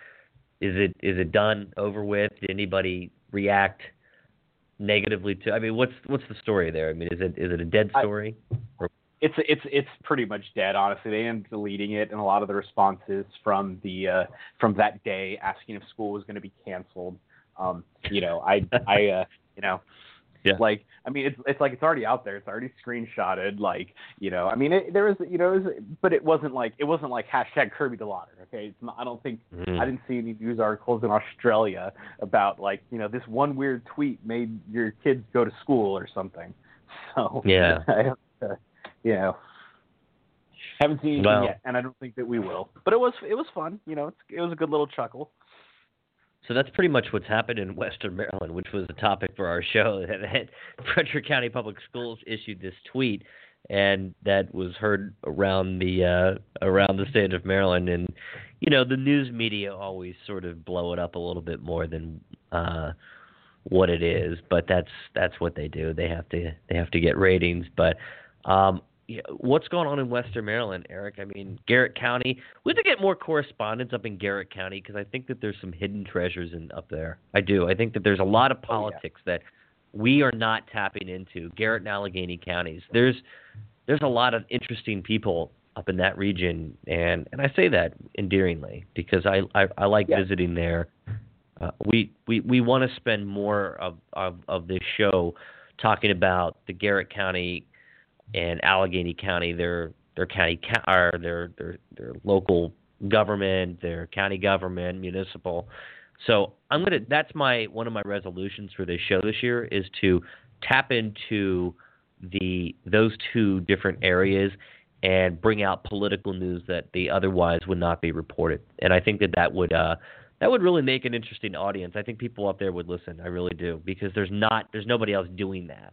is it is it done over with? Did anybody react negatively to i mean what's what's the story there? I mean is it is it a dead I- story it's it's it's pretty much dead honestly. They ended up deleting it and a lot of the responses from the uh from that day asking if school was going to be canceled. Um you know i i uh you know Yeah. like i mean it's it's like it's already out there it's already screenshotted like you know i mean it, there was you know it was, but it wasn't like it wasn't like hashtag kirby the lauder okay it's not, i don't think Mhm. I didn't see any news articles in Australia about like you know this one weird tweet made your kids go to school or something. So Yeah. I uh, you know, haven't seen anything Well- yet, and I don't think that we will. But it was it was fun. You know, it's, it was a good little chuckle. So that's pretty much what's happened in Western Maryland, which was the topic for our show. That Frederick County Public Schools issued this tweet, and that was heard around the uh, around the state of Maryland. And you know, the news media always sort of blow it up a little bit more than uh, what it is, but that's that's what they do. They have to they have to get ratings. But um, yeah, what's going on in Western Maryland, Eric? I mean, Garrett County. We have to get more correspondence up in Garrett County because I think that there's some hidden treasures in up there. I do. I think that there's a lot of Oh, yeah. politics that we are not tapping into. Garrett and Allegany counties. There's there's a lot of interesting people up in that region, and and I say that endearingly because I I, I like Yeah. visiting there. Uh, we we we want to spend more of, of of this show talking about the Garrett County and Allegany County, their their county or their their their local government, their county government, municipal. So I'm gonna. That's my one of my resolutions for this show this year is to tap into the those two different areas and bring out political news that they otherwise would not be reported. And I think that that would uh, that would really make an interesting audience. I think people up there would listen. I really do because there's not there's nobody else doing that,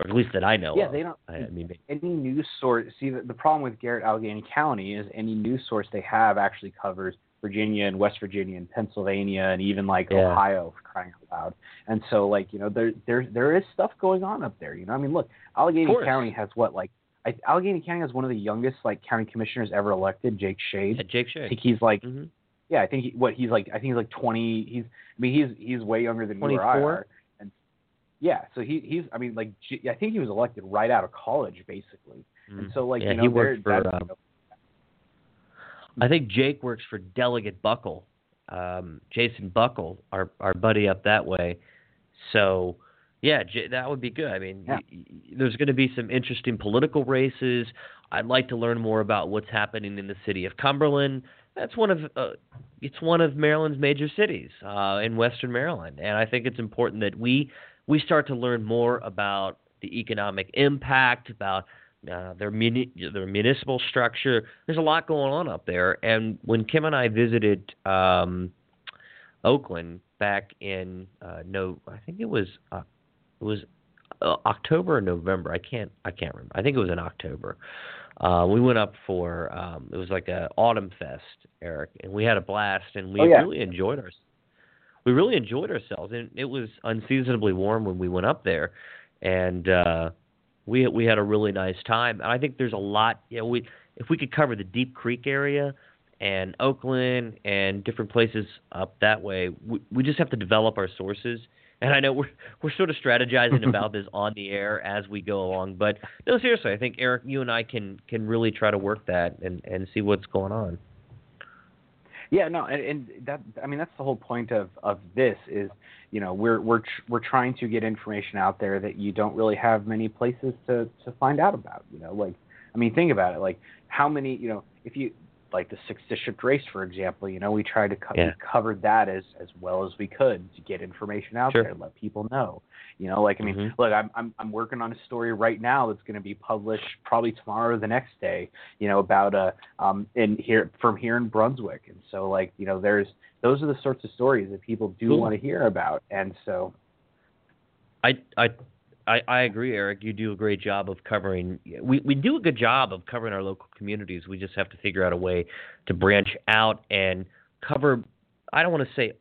or at least that I know. Yeah, of. they don't. I, I mean, any news source see the, the problem with Garrett Allegany County is any news source they have actually covers Virginia and West Virginia and Pennsylvania and even like Yeah. Ohio for crying out loud. And so like you know there there there is stuff going on up there. You know I mean look Allegany. County has what like I, Allegany County has one of the youngest like county commissioners ever elected Jake Shade. yeah, Jake Shade. I think he's like hmm yeah I think he, what he's like I think he's like twenty he's I mean he's he's way younger than you or I are. Yeah, so he he's I mean like J- I think he was elected right out of college basically. Mm. And so like yeah, you know, he works for. Um, I think Jake works for Delegate Buckel, um, Jason Buckel, our our buddy up that way. So yeah, that would be good. I mean, yeah. there's going to be some interesting political races. I'd like to learn more about what's happening in the city of Cumberland. That's one of uh, it's one of Maryland's major cities uh, in Western Maryland, and I think it's important that we we start to learn more about the economic impact, about uh, their muni- their municipal structure. There's a lot going on up there, and when Kim and I visited um, Oakland back in uh, no, I think it was uh, it was uh, October or November. I can't I can't remember. I think it was in October. Uh, we went up for um, it was like a autumn fest, Eric, and we had a blast, and we oh, yeah. really enjoyed our we really enjoyed ourselves, and it was unseasonably warm when we went up there, and uh, we we had a really nice time. And I think there's a lot. You know, we if we could cover the Deep Creek area and Oakland and different places up that way, we, we just have to develop our sources and I know we're we're sort of strategizing about this on the air as we go along, but no, seriously, I think Eric, you and I can can really try to work that and and see what's going on. Yeah, no, and, and that I mean that's the whole point of of this is you know we're we're we're trying to get information out there that you don't really have many places to to find out about. You know, like I mean think about it, like how many you know if you like the six district race, for example. You know, we tried to co- yeah. we covered that as as well as we could to get information out sure. there, let people know. You know, like I mean, mm-hmm. look, I'm I'm I'm working on a story right now that's going to be published probably tomorrow or the next day. You know, about a uh, um in here from here in Brunswick, and so like you know, there's those are the sorts of stories that people do cool. want to hear about, and so. I I I, I agree, Eric. You do a great job of covering. We we do a good job of covering our local communities. We just have to figure out a way to branch out and cover. I don't want to say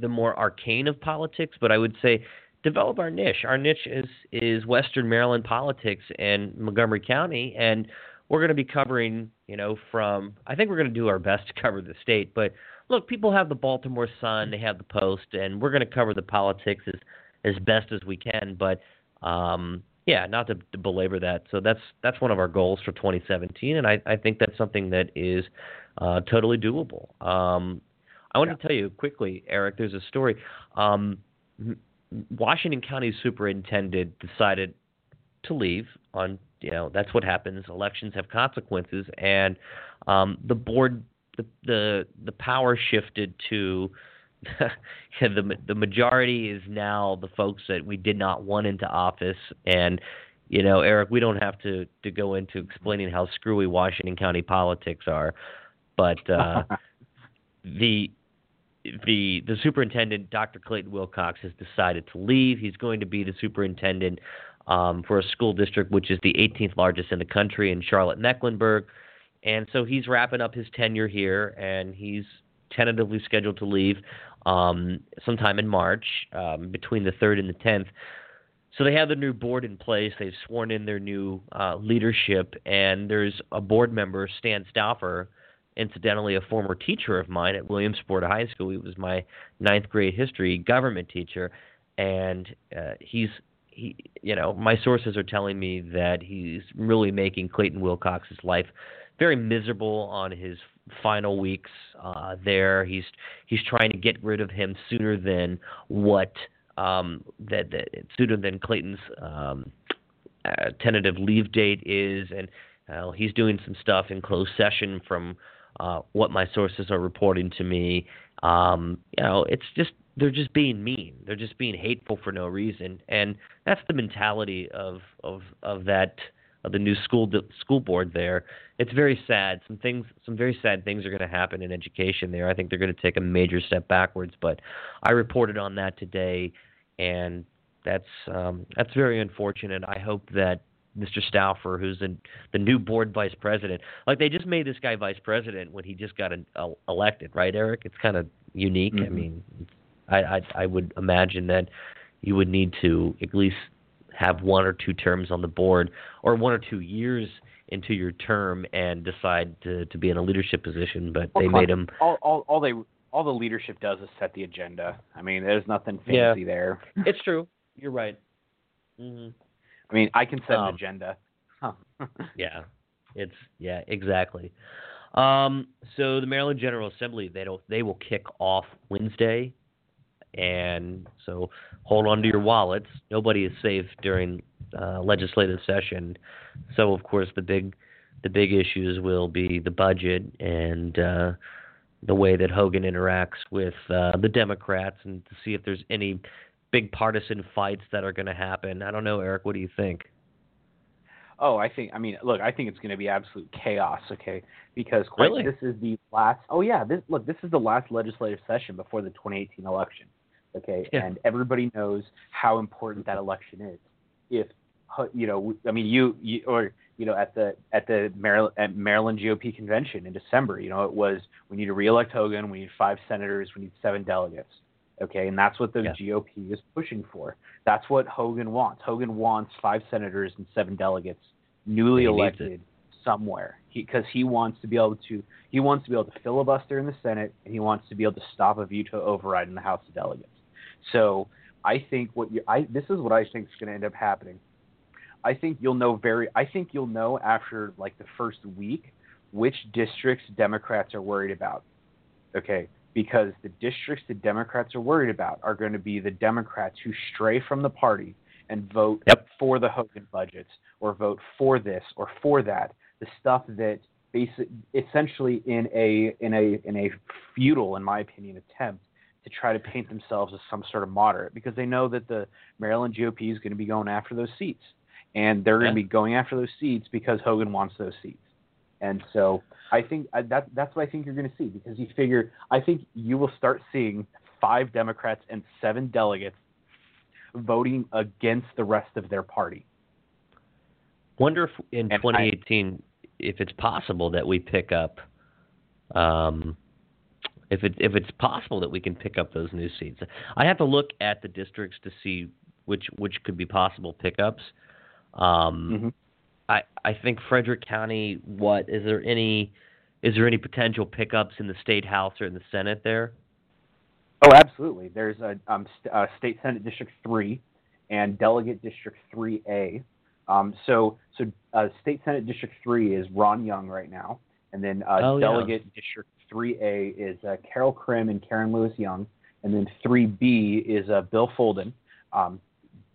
the more arcane of politics, but I would say develop our niche. Our niche is is Western Maryland politics and Montgomery County, and we're going to be covering. You know, from I think we're going to do our best to cover the state, but look, people have the Baltimore Sun, they have the Post, and we're going to cover the politics as as best as we can, but um, yeah, not to, to, belabor that. So that's that's one of our goals for 2017, and I, I think that's something that is uh, totally doable. Um, I want yeah. to tell you quickly, Eric. There's a story. Um, Washington County superintendent decided to leave on you know that's what happens. Elections have consequences, and um, the board the the the power shifted to the the majority is now the folks that we did not want into office, and you know, Eric, we don't have to to go into explaining how screwy Washington County politics are, but uh, the the the superintendent, Dr. Clayton Wilcox, has decided to leave. He's going to be the superintendent um, for a school district which is the 18th largest in the country in Charlotte Mecklenburg, and so he's wrapping up his tenure here, and he's tentatively scheduled to leave um, sometime in March, um, between the 3rd and the 10th. So they have the new board in place. They've sworn in their new uh, leadership, and there's a board member, Stan Stauffer, incidentally a former teacher of mine at Williamsport High School. He was my ninth grade history government teacher, and uh, he's he, you know, my sources are telling me that he's really making Clayton Wilcox's life very miserable on his final weeks uh, there. He's he's trying to get rid of him sooner than what um, that, that sooner than Clayton's um, uh, tentative leave date is, and uh, he's doing some stuff in closed session from uh, what my sources are reporting to me. Um, you know, it's just they're just being mean. They're just being hateful for no reason, and that's the mentality of of of that of the new school school board there. It's very sad. Some things, some very sad things are going to happen in education there. I think they're going to take a major step backwards. But I reported on that today, and that's um, that's very unfortunate. I hope that Mr. Stauffer, who's the, the new board vice president, like they just made this guy vice president when he just got an, uh, elected, right, Eric? It's kind of unique. Mm-hmm. I mean, I, I I would imagine that you would need to at least have one or two terms on the board or one or two years into your term and decide to, to be in a leadership position, but they made him. All, all, all they all the leadership does is set the agenda. I mean, there's nothing fancy yeah. there. it's true. You're right. Mm-hmm. I mean, I can set um, an agenda. Huh. yeah, it's yeah exactly. Um, so the Maryland General Assembly they don't they will kick off Wednesday, and so hold on to your wallets. Nobody is safe during uh, legislative session. So of course the big the big issues will be the budget and uh, the way that Hogan interacts with uh, the Democrats, and to see if there's any big partisan fights that are going to happen. I don't know, Eric. What do you think? Oh, I think. I mean, look, I think it's going to be absolute chaos. Okay, because quite, really? this is the last. Oh yeah, this look, this is the last legislative session before the 2018 election. Okay, Yeah. and everybody knows how important that election is. If you know, I mean, you, you or you know, at the at the Maryland, at Maryland GOP convention in December, you know, it was we need to reelect Hogan, we need five senators, we need seven delegates. Okay, and that's what the Yeah. GOP is pushing for. That's what Hogan wants. Hogan wants five senators and seven delegates, newly He elected somewhere, because he, wants to be able to he wants to be able to filibuster in the Senate, and he wants to be able to stop a veto override in the House of Delegates. So I think what you I this is what I think is going to end up happening. I think you'll know very I think you'll know after like the first week which districts Democrats are worried about. Okay? Because the districts that Democrats are worried about are going to be the Democrats who stray from the party and vote Yep. for the Hogan budgets or vote for this or for that. The stuff that basic essentially in a in a in a futile, in my opinion, attempt to try to paint themselves as some sort of moderate because they know that the Maryland GOP is going to be going after those seats. And they're going to be going after those seats because Hogan wants those seats. And so I think that that's what I think you're going to see because you figure I think you will start seeing five Democrats and seven delegates voting against the rest of their party. Wonder if in And I- 2018 if it's possible that we pick up, um, if it if it's possible that we can pick up those new seats. I have to look at the districts to see which which could be possible pickups. Um, Mhm. I I think Frederick County. What is there any is there any potential pickups in the state house or in the Senate there? Oh, absolutely. There's a um, st- uh, state senate district three and delegate district three A. Um, so so uh, state senate district three is Ron Young right now, and then uh, Oh, yeah. delegate district three A is uh, Carol Krimm and Karen Lewis Young, and then three B is uh, Bill Folden, um,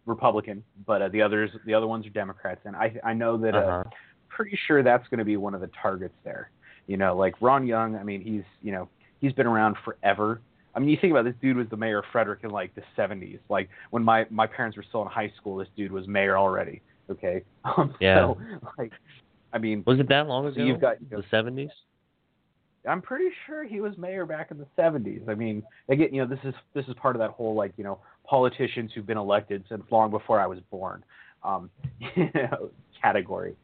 Republican, but uh, the others the other ones are Democrats, and I I know that uh, Uh-huh. pretty sure that's going to be one of the targets there. You know, like Ron Young. I mean, he's you know he's been around forever. I mean, you think about it, this dude was the mayor of Frederick in like the 70s. Like when my my parents were still in high school, this dude was mayor already. Okay. Um, Yeah. So like, I mean, Was it that long ago? You've got- you know- the 70s. I'm pretty sure he was mayor back in the 70s. I mean, again, you know, this is this is part of that whole like you know politicians who've been elected since long before I was born, um, you know, category.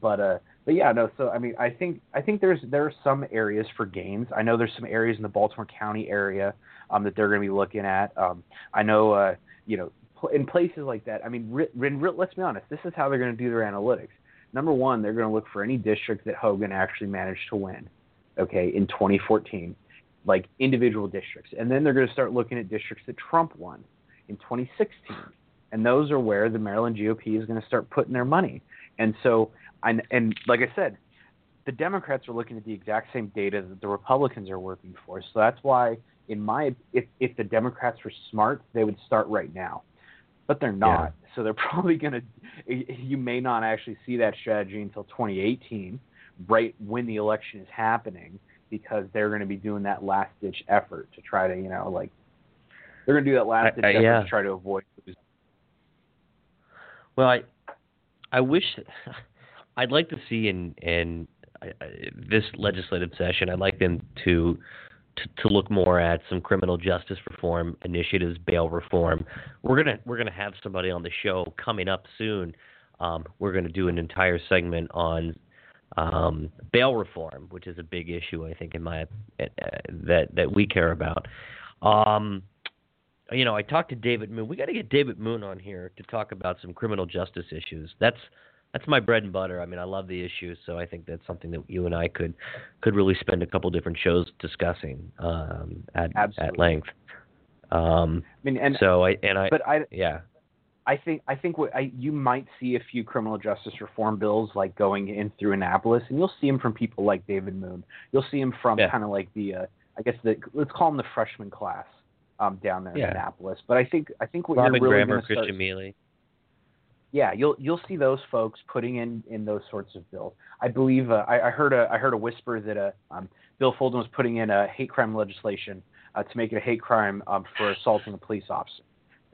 But uh, but yeah, no. So I mean, I think I think there's there are some areas for gains. I know there's some areas in the Baltimore County area um, that they're going to be looking at. Um, I know, uh, you know, in places like that. I mean, ri- ri- let's be honest. This is how they're going to do their analytics. Number one, they're going to look for any district that Hogan actually managed to win okay, in 2014, like individual districts. And then they're going to start looking at districts that Trump won in 2016. And those are where the Maryland GOP is going to start putting their money. And so, and, and like I said, the Democrats are looking at the exact same data that the Republicans are working for. So that's why, in my, if, if the Democrats were smart, they would start right now. But they're not. So they're probably going to, you may not actually see that strategy until 2018 right when the election is happening because they're going to be doing that last ditch effort to try to you know like they're going to do that last ditch I- I- effort yeah. to try to avoid losing. Well, I I wish I'd like to see in in I- this legislative session. I'd like them to, to to look more at some criminal justice reform initiatives, bail reform. We're gonna we're gonna have somebody on the show coming up soon. Um, we're gonna do an entire segment on um, bail reform, which is a big issue I think in my uh, that that we care about. Um, you know, I talked to David Moon. We got to get David Moon on here to talk about some criminal justice issues. That's that's my bread and butter. I mean, I love the issue, so I think that's something that you and I could could really spend a couple different shows discussing um, at at length. Um, I mean, and so I and I but I yeah I think I think what I, you might see a few criminal justice reform bills like going in through Annapolis, and you'll see them from people like David Moon. You'll see them from Yeah. kind of like the uh, I guess the let's call them the freshman class um, down there Yeah. in Annapolis. But I think I think what Robin you're really Grammer, to start Christian Miele. yeah, you'll you'll see those folks putting in in those sorts of bills. I believe uh, I, I heard a I heard a whisper that uh, um, Bill Folden was putting in a hate crime legislation uh, to make it a hate crime um, for assaulting a police officer.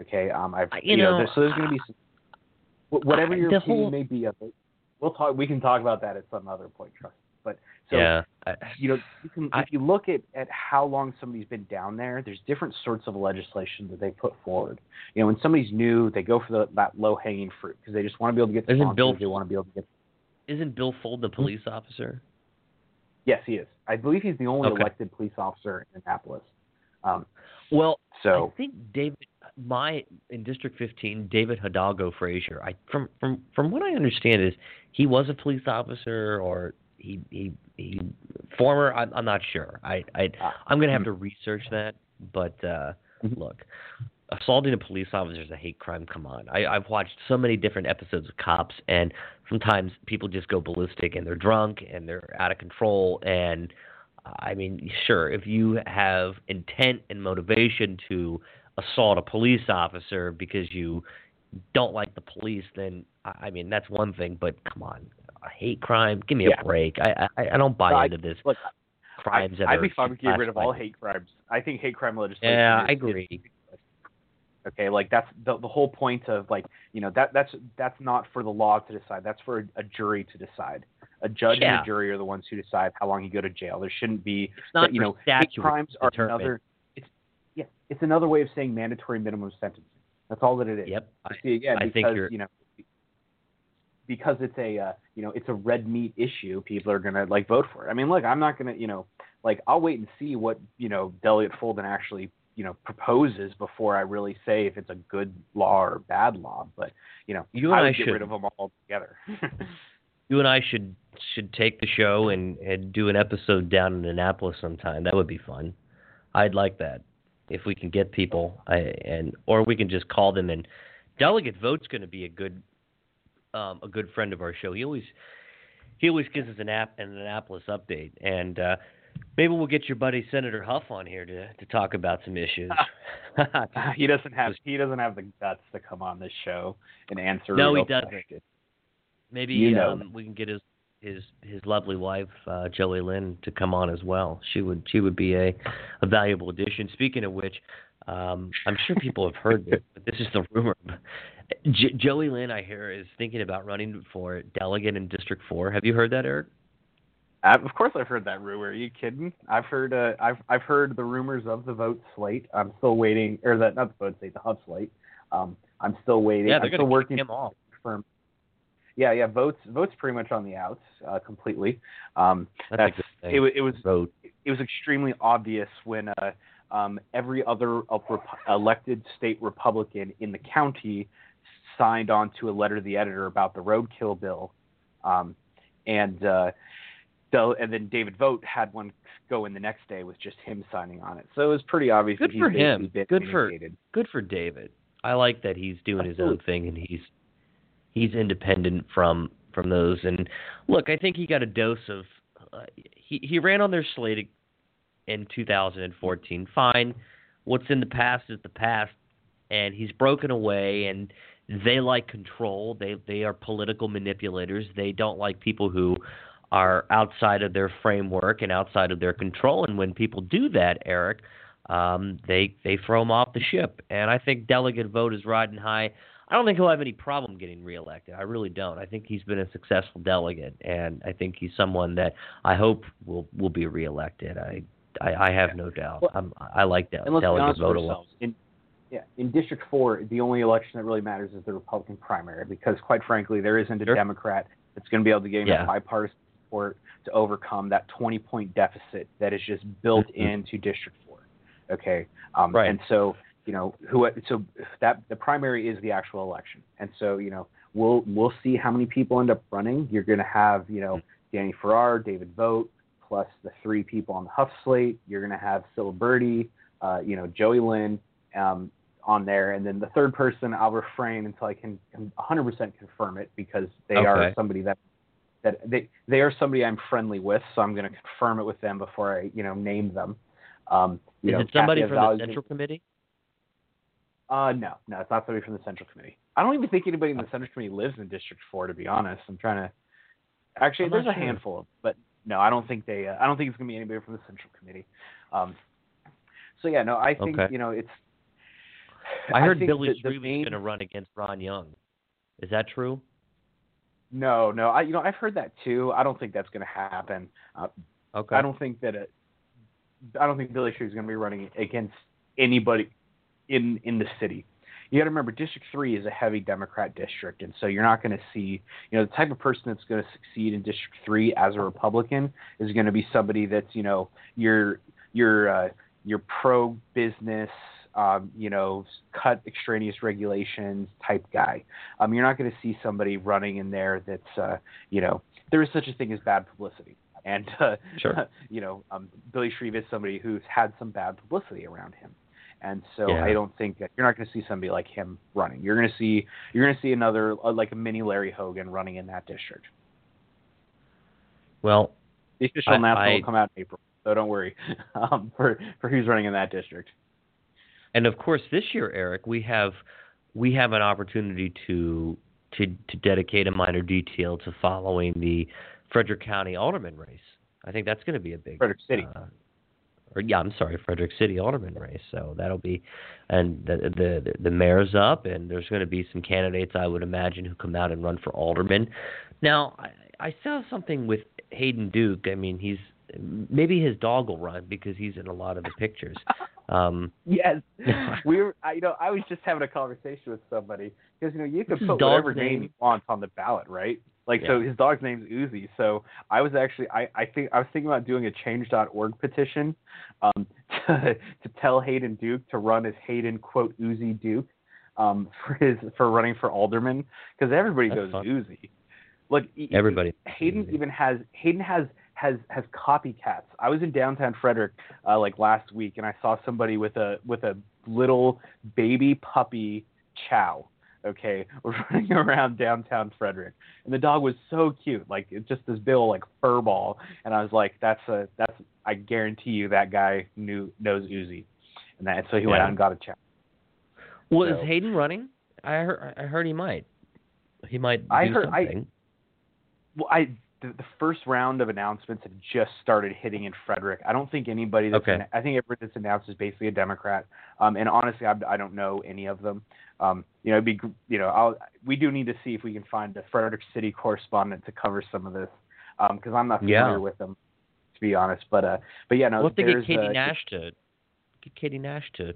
Okay, um, I've you, you know, know, there, so there's going to be some, whatever your the opinion whole- may be of it. We'll talk. We can talk about that at some other point, trust. me. But so yeah. I, you know, you can, I- if you look at, at how long somebody's been down there, there's different sorts of legislation that they put forward. You know, when somebody's new, they go for the, that low hanging fruit because they just want to be able to get Isn't. Bill- they want to be able to get. isn't Bill Fold the police officer? Yes, he is. I believe he's the only Okay. elected police officer in Annapolis. Um, Well, so I think David, my in District 15, David Hidalgo Fraser. I from from from what I understand is he was a police officer or he he he former. I'm, I'm not sure. I I Ah, I'm gonna have to research that. But uh Mhm. look, assaulting a police officer is a hate crime. Come on, I I've watched so many different episodes of Cops, and sometimes people just go ballistic and they're drunk and they're out of control and. I mean, sure, if you have intent and motivation to assault a police officer because you don't like the police, then I mean that's one thing. But come on, a hate crime? Give me Yeah. a break. I I, I don't buy I- into this look, crimes I, I'd be fine with getting rid of all hate crimes. I think hate crime legislation. Yeah, is- I is agree. Okay, like that's the the whole point of like you know that that's that's not for the law to decide. That's for a, a jury to decide. A judge and a jury are the ones who decide how long you go to jail. There shouldn't be It's not you know hate crimes are another. It's another way of saying mandatory minimum sentencing. That's all that it is. Yep. I, See, again, I because think you're- you know because it's a uh, you know it's a red meat issue. People are gonna like vote for it. I mean, look, I'm not gonna you know like I'll wait and see what you know Delegate Folden actually you know proposes before I really say if it's a good law or bad law. But you know You and I I would get should- rid of them all together. you and I should should take the show and and do an episode down in Annapolis sometime. That would be fun. I'd like that if we can get people. I and or we can just call them and Delegate Vogt's going to be a good um, a good friend of our show. He always he always gives us an app an Annapolis update and. uh Maybe we'll get your buddy Senator Hough on here to to talk about some issues. he doesn't have he doesn't have the guts to come on this show and answer. No, he doesn't. question. Maybe um, we can get his his his lovely wife uh, Joey Lynn to come on as well. She would she would be a a valuable addition. Speaking of which, um, I'm sure people have heard this, but this is the rumor. J- Joey Lynn, I hear, is thinking about running for delegate in District Four. Have you heard that, Eric? Uh, of course, I've heard that rumor. Are you kidding? I've heard uh, I've I've heard the rumors of the Vogt slate. I'm still waiting, or that not the Vogt slate, the Hough slate. Um, I'm still waiting. Yeah, they're still going to working him off. Yeah, yeah. Vogt's Vogt's pretty much on the outs uh, completely. Um, That's, that's a good thing. it, it was Vogt. it was extremely obvious when uh, um, every other elected state Republican in the county signed on to a letter to the editor about the roadkill bill, um, and uh, so and then David Vogt had one go in the next day with just him signing on it. So it was pretty obvious. Good for him. Good for- good for David. I like that he's doing his own thing and he's he's independent from from those. And look, I think he got a dose of. Uh, he he ran on their slate in 2014. Fine, what's in the past is the past, and he's broken away. And they like control. They they are political manipulators. They don't like people who are outside of their framework and outside of their control. And when people do that, Eric, um, they they throw them off the ship. And I think delegate Vogt is riding high. I don't think he'll have any problem getting reelected. I really don't. I think he's been a successful delegate, and I think he's someone that I hope will will be reelected. I I, I have no doubt. Well, I'm, I like that delegate Vogt a lot. In, yeah, in District Four, the only election that really matters is the Republican primary because, quite frankly, there isn't a Sure. Democrat that's going to be able to gain Yeah. bipartisan support to overcome that 20-point deficit that is just built Mhm. into District Four. Okay, um, Right. and so you know who so that the primary is the actual election, and so you know we'll we'll see how many people end up running. You're going to have you know Danny Farrar, David Vogt, plus the three people on the Hough slate. You're going to have Birdie, uh, you know Joey Lynn, um, on there, and then the third person I'll refrain until I can 100% confirm it because they Okay. are somebody that that they they are somebody I'm friendly with, so I'm going to confirm it with them before I you know name them. Um, you Is know, it somebody Kathy from the Central Committee? Uh, no, no, it's not somebody from the Central Committee. I don't even think anybody in the Central Committee lives in District Four, to be honest. I'm trying to. Actually, there's a sure. handful of, but no, I don't think they. Uh, I don't think it's gonna be anybody from the Central Committee. Um, so yeah, no, I think Okay. you know it's. I heard think Billy that main- to run against Ron Young. Is that true? No, no, I you know I've heard that too. I don't think that's gonna happen. Uh, Okay. I don't think that it. I don't think Billy Shreve is going to be running against anybody in in the city. You got to remember, District Three is a heavy Democrat district, and so you're not going to see, you know, the type of person that's going to succeed in District Three as a Republican is going to be somebody that's, you know, your your uh, your pro business, um, you know, cut extraneous regulations type guy. Um, you're not going to see somebody running in there that's, uh, you know, there is such a thing as bad publicity. And uh, Sure. you know, um, Billy Shreve is somebody who's had some bad publicity around him, and so Yeah. I don't think that you're not going to see somebody like him running. You're going to see you're going to see another uh, like a mini Larry Hogan running in that district. Well, The official I- announcement I- will come out in April, so don't worry um, for for who's running in that district. and of course this year, Eric, we have we have an opportunity to to to dedicate a Miner Detail to following the Frederick County Alderman race. I think that's going to be a big Frederick City. uh, or yeah, I'm sorry, Frederick City Alderman race. So that'll be, and the the the mayor's up, and there's going to be some candidates I would imagine who come out and run for alderman. Now I, I saw something with Hayden Duke. I mean, he's maybe his dog will run because he's in a lot of the pictures. Um, Yes, we were. I, you know, I was just having a conversation with somebody because you know you his put whatever name? you want on the ballot, right? Like so, his dog's name's Uzi. So I was actually, I, I think I was thinking about doing a Change.org petition um, to to tell Hayden Duke to run as Hayden quote Uzi Duke um, for his for running for alderman because everybody That's goes fun. Uzi. Look, Everybody. Hayden Uzi. even has Hayden has has has copycats. I was in downtown Frederick uh, like last week, and I saw somebody with a with a little baby puppy chow. Okay, was running around downtown Frederick, and the dog was so cute, like it's just this bill like fur ball, and I was like, that's a that's I guarantee you that guy knew knows Uzi, and that and so he went out and got a chow. Well, So- is Hayden running? I heard. I heard he might. He might I do heard- I- something. Well, I the, the first round of announcements have just started hitting in Frederick. I don't think anybody that's Okay. I think everybody that's announced is basically a Democrat. Um, and honestly, I, I don't know any of them. Um, you know, it'd be you know, I'll, we do need to see if we can find a Frederick City correspondent to cover some of this because I'm not familiar Yeah. with them, to be honest. But uh, but yeah, no, we'll get Katie uh, Nash to get Katie Nash to.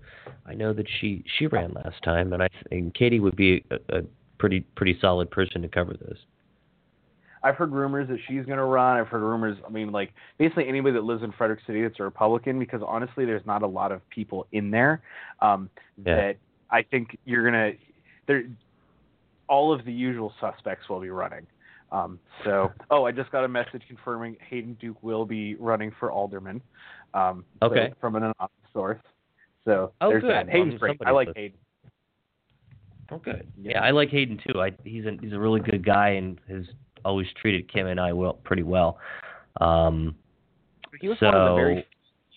I know that she she ran last time, and I think Katie would be a, a pretty pretty solid person to cover this. I've heard rumors that she's going to run. I've heard rumors. I mean, like basically anybody that lives in Frederick City that's a Republican, because honestly, there's not a lot of people in there um, Yeah. that I think you're gonna. There, all of the usual suspects will be running. Um, so, oh, I just got a message confirming Hayden Duke will be running for alderman. Um, so- Okay. from an anonymous source. So Oh, there's good. that. Hayden's great. I like. Hayden. Oh, good. Yeah. Yeah, I like Hayden too. I he's a he's a really good guy and has always treated Kim and I well pretty well. Um, He was one of the very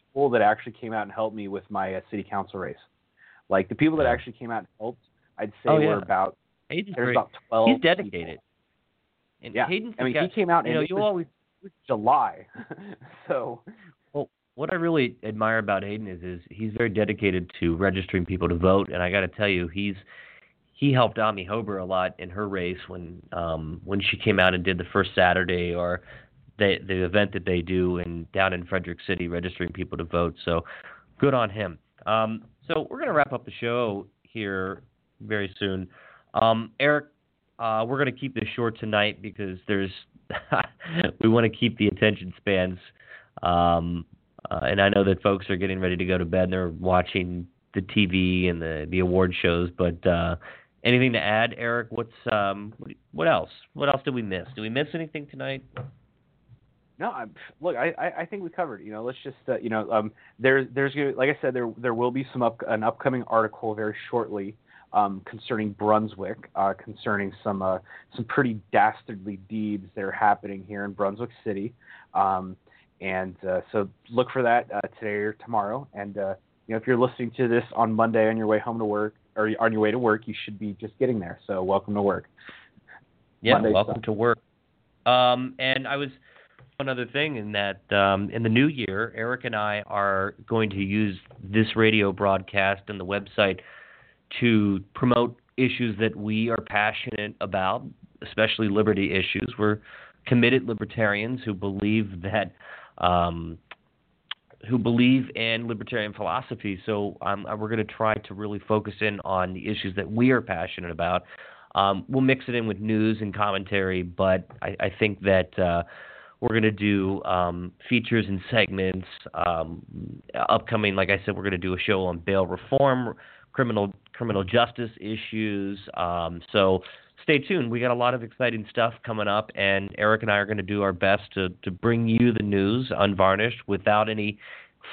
people that actually came out and helped me with my uh, city council race. Like the people that Yeah. actually came out and helped, I'd say Oh, were about Hayden's there's great. about twelve. He's dedicated. people. And Yeah, Hayden's I mean the he came out you know you was, always July, so Well, what I really admire about Hayden is is he's very dedicated to registering people to vote, and I got to tell you, he's he helped Amie Hoeber a lot in her race when um when she came out and did the first Saturday or the the event that they do in down in Frederick City registering people to vote. So good on him. Um, so we're gonna wrap up the show here very soon. Um, Eric, uh, we're gonna keep this short tonight because there's we want to keep the attention spans um, uh, and I know that folks are getting ready to go to bed and they're watching the TV and the the award shows. But uh, anything to add, Eric? What's um what else? What else did we miss? Did we miss anything tonight? No, I'm, look, I, I think we covered. You know, let's just uh, you know, um, there's there's like I said, there there will be some up, an upcoming article very shortly um, concerning Brunswick, uh, concerning some uh, some pretty dastardly deeds that are happening here in Brunswick City, um, and uh, so look for that uh, today or tomorrow. And uh, you know, if you're listening to this on Monday on your way home to work or on your way to work, you should be just getting there. So welcome to work. Yeah, Monday welcome stuff. to work. Um, and I was one other thing in that um, in the new year, Eric and I are going to use this radio broadcast and the website to promote issues that we are passionate about, especially liberty issues. We're committed libertarians who believe that. Um, who believe in libertarian philosophy. So um, we're going to try to really focus in on the issues that we are passionate about. Um, we'll mix it in with news and commentary, but I, I think that uh, we're going to do um, features and segments. Um, upcoming, like I said, we're going to do a show on bail reform, criminal criminal justice issues. Um, so stay tuned. We got a lot of exciting stuff coming up, and Eric and I are going to do our best to to bring you the news unvarnished, without any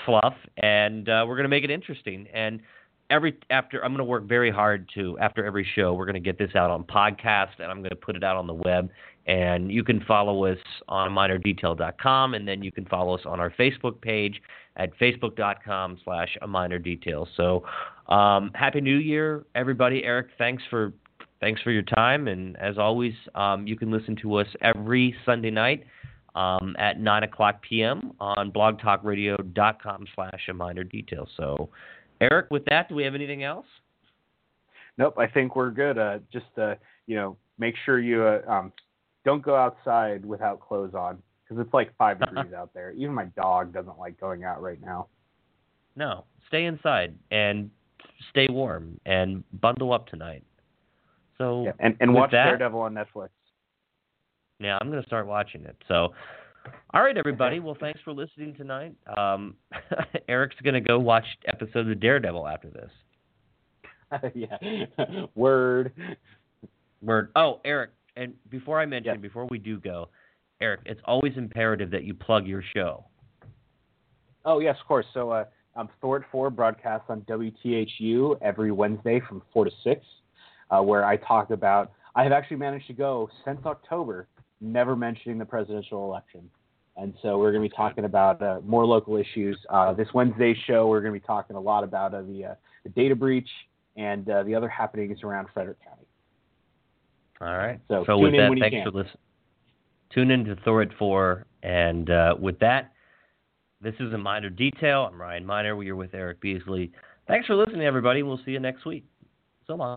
fluff, and uh, we're going to make it interesting. And every after I'm going to work very hard to after every show, we're going to get this out on podcast, and I'm going to put it out on the web. And you can follow us on minerdetail.com, and then you can follow us on our Facebook page at facebook.com slash a Miner Detail. So um, happy New Year, everybody. Eric, thanks for thanks for your time, and as always, um, you can listen to us every Sunday night um, at nine o'clock p.m. on blogtalkradio.com slash a Miner Detail. So, Eric, with that, do we have anything else? Nope, I think we're good. Uh, just uh, you know, make sure you uh, um, don't go outside without clothes on because it's like five degrees out there. Even my dog doesn't like going out right now. No, stay inside and stay warm and bundle up tonight. So yeah, and and watch that, Daredevil on Netflix. Yeah, I'm gonna start watching it. So, all right, everybody. Well, thanks for listening tonight. Um, Eric's gonna go watch episodes of Daredevil after this. yeah. Word. Word. Oh, Eric. And before I mention, yes. before we do go, Eric, it's always imperative that you plug your show. Oh yes, of course. So uh, um, Thor 4 broadcasts on WTHU every Wednesday from 4 to 6, uh, where I talk about. I have actually managed to go since October, never mentioning the presidential election. And so we're going to be talking about uh, more local issues. Uh, this Wednesday show, we're going to be talking a lot about uh, the, uh, the data breach and uh, the other happenings around Frederick County. All right. So, so with that, thanks for listening. Tune in to Thor at 4. And with that, this is a Miner Detail. I'm Ryan Miner. We are with Eric Beasley. Thanks for listening, everybody. We'll see you next week. So long.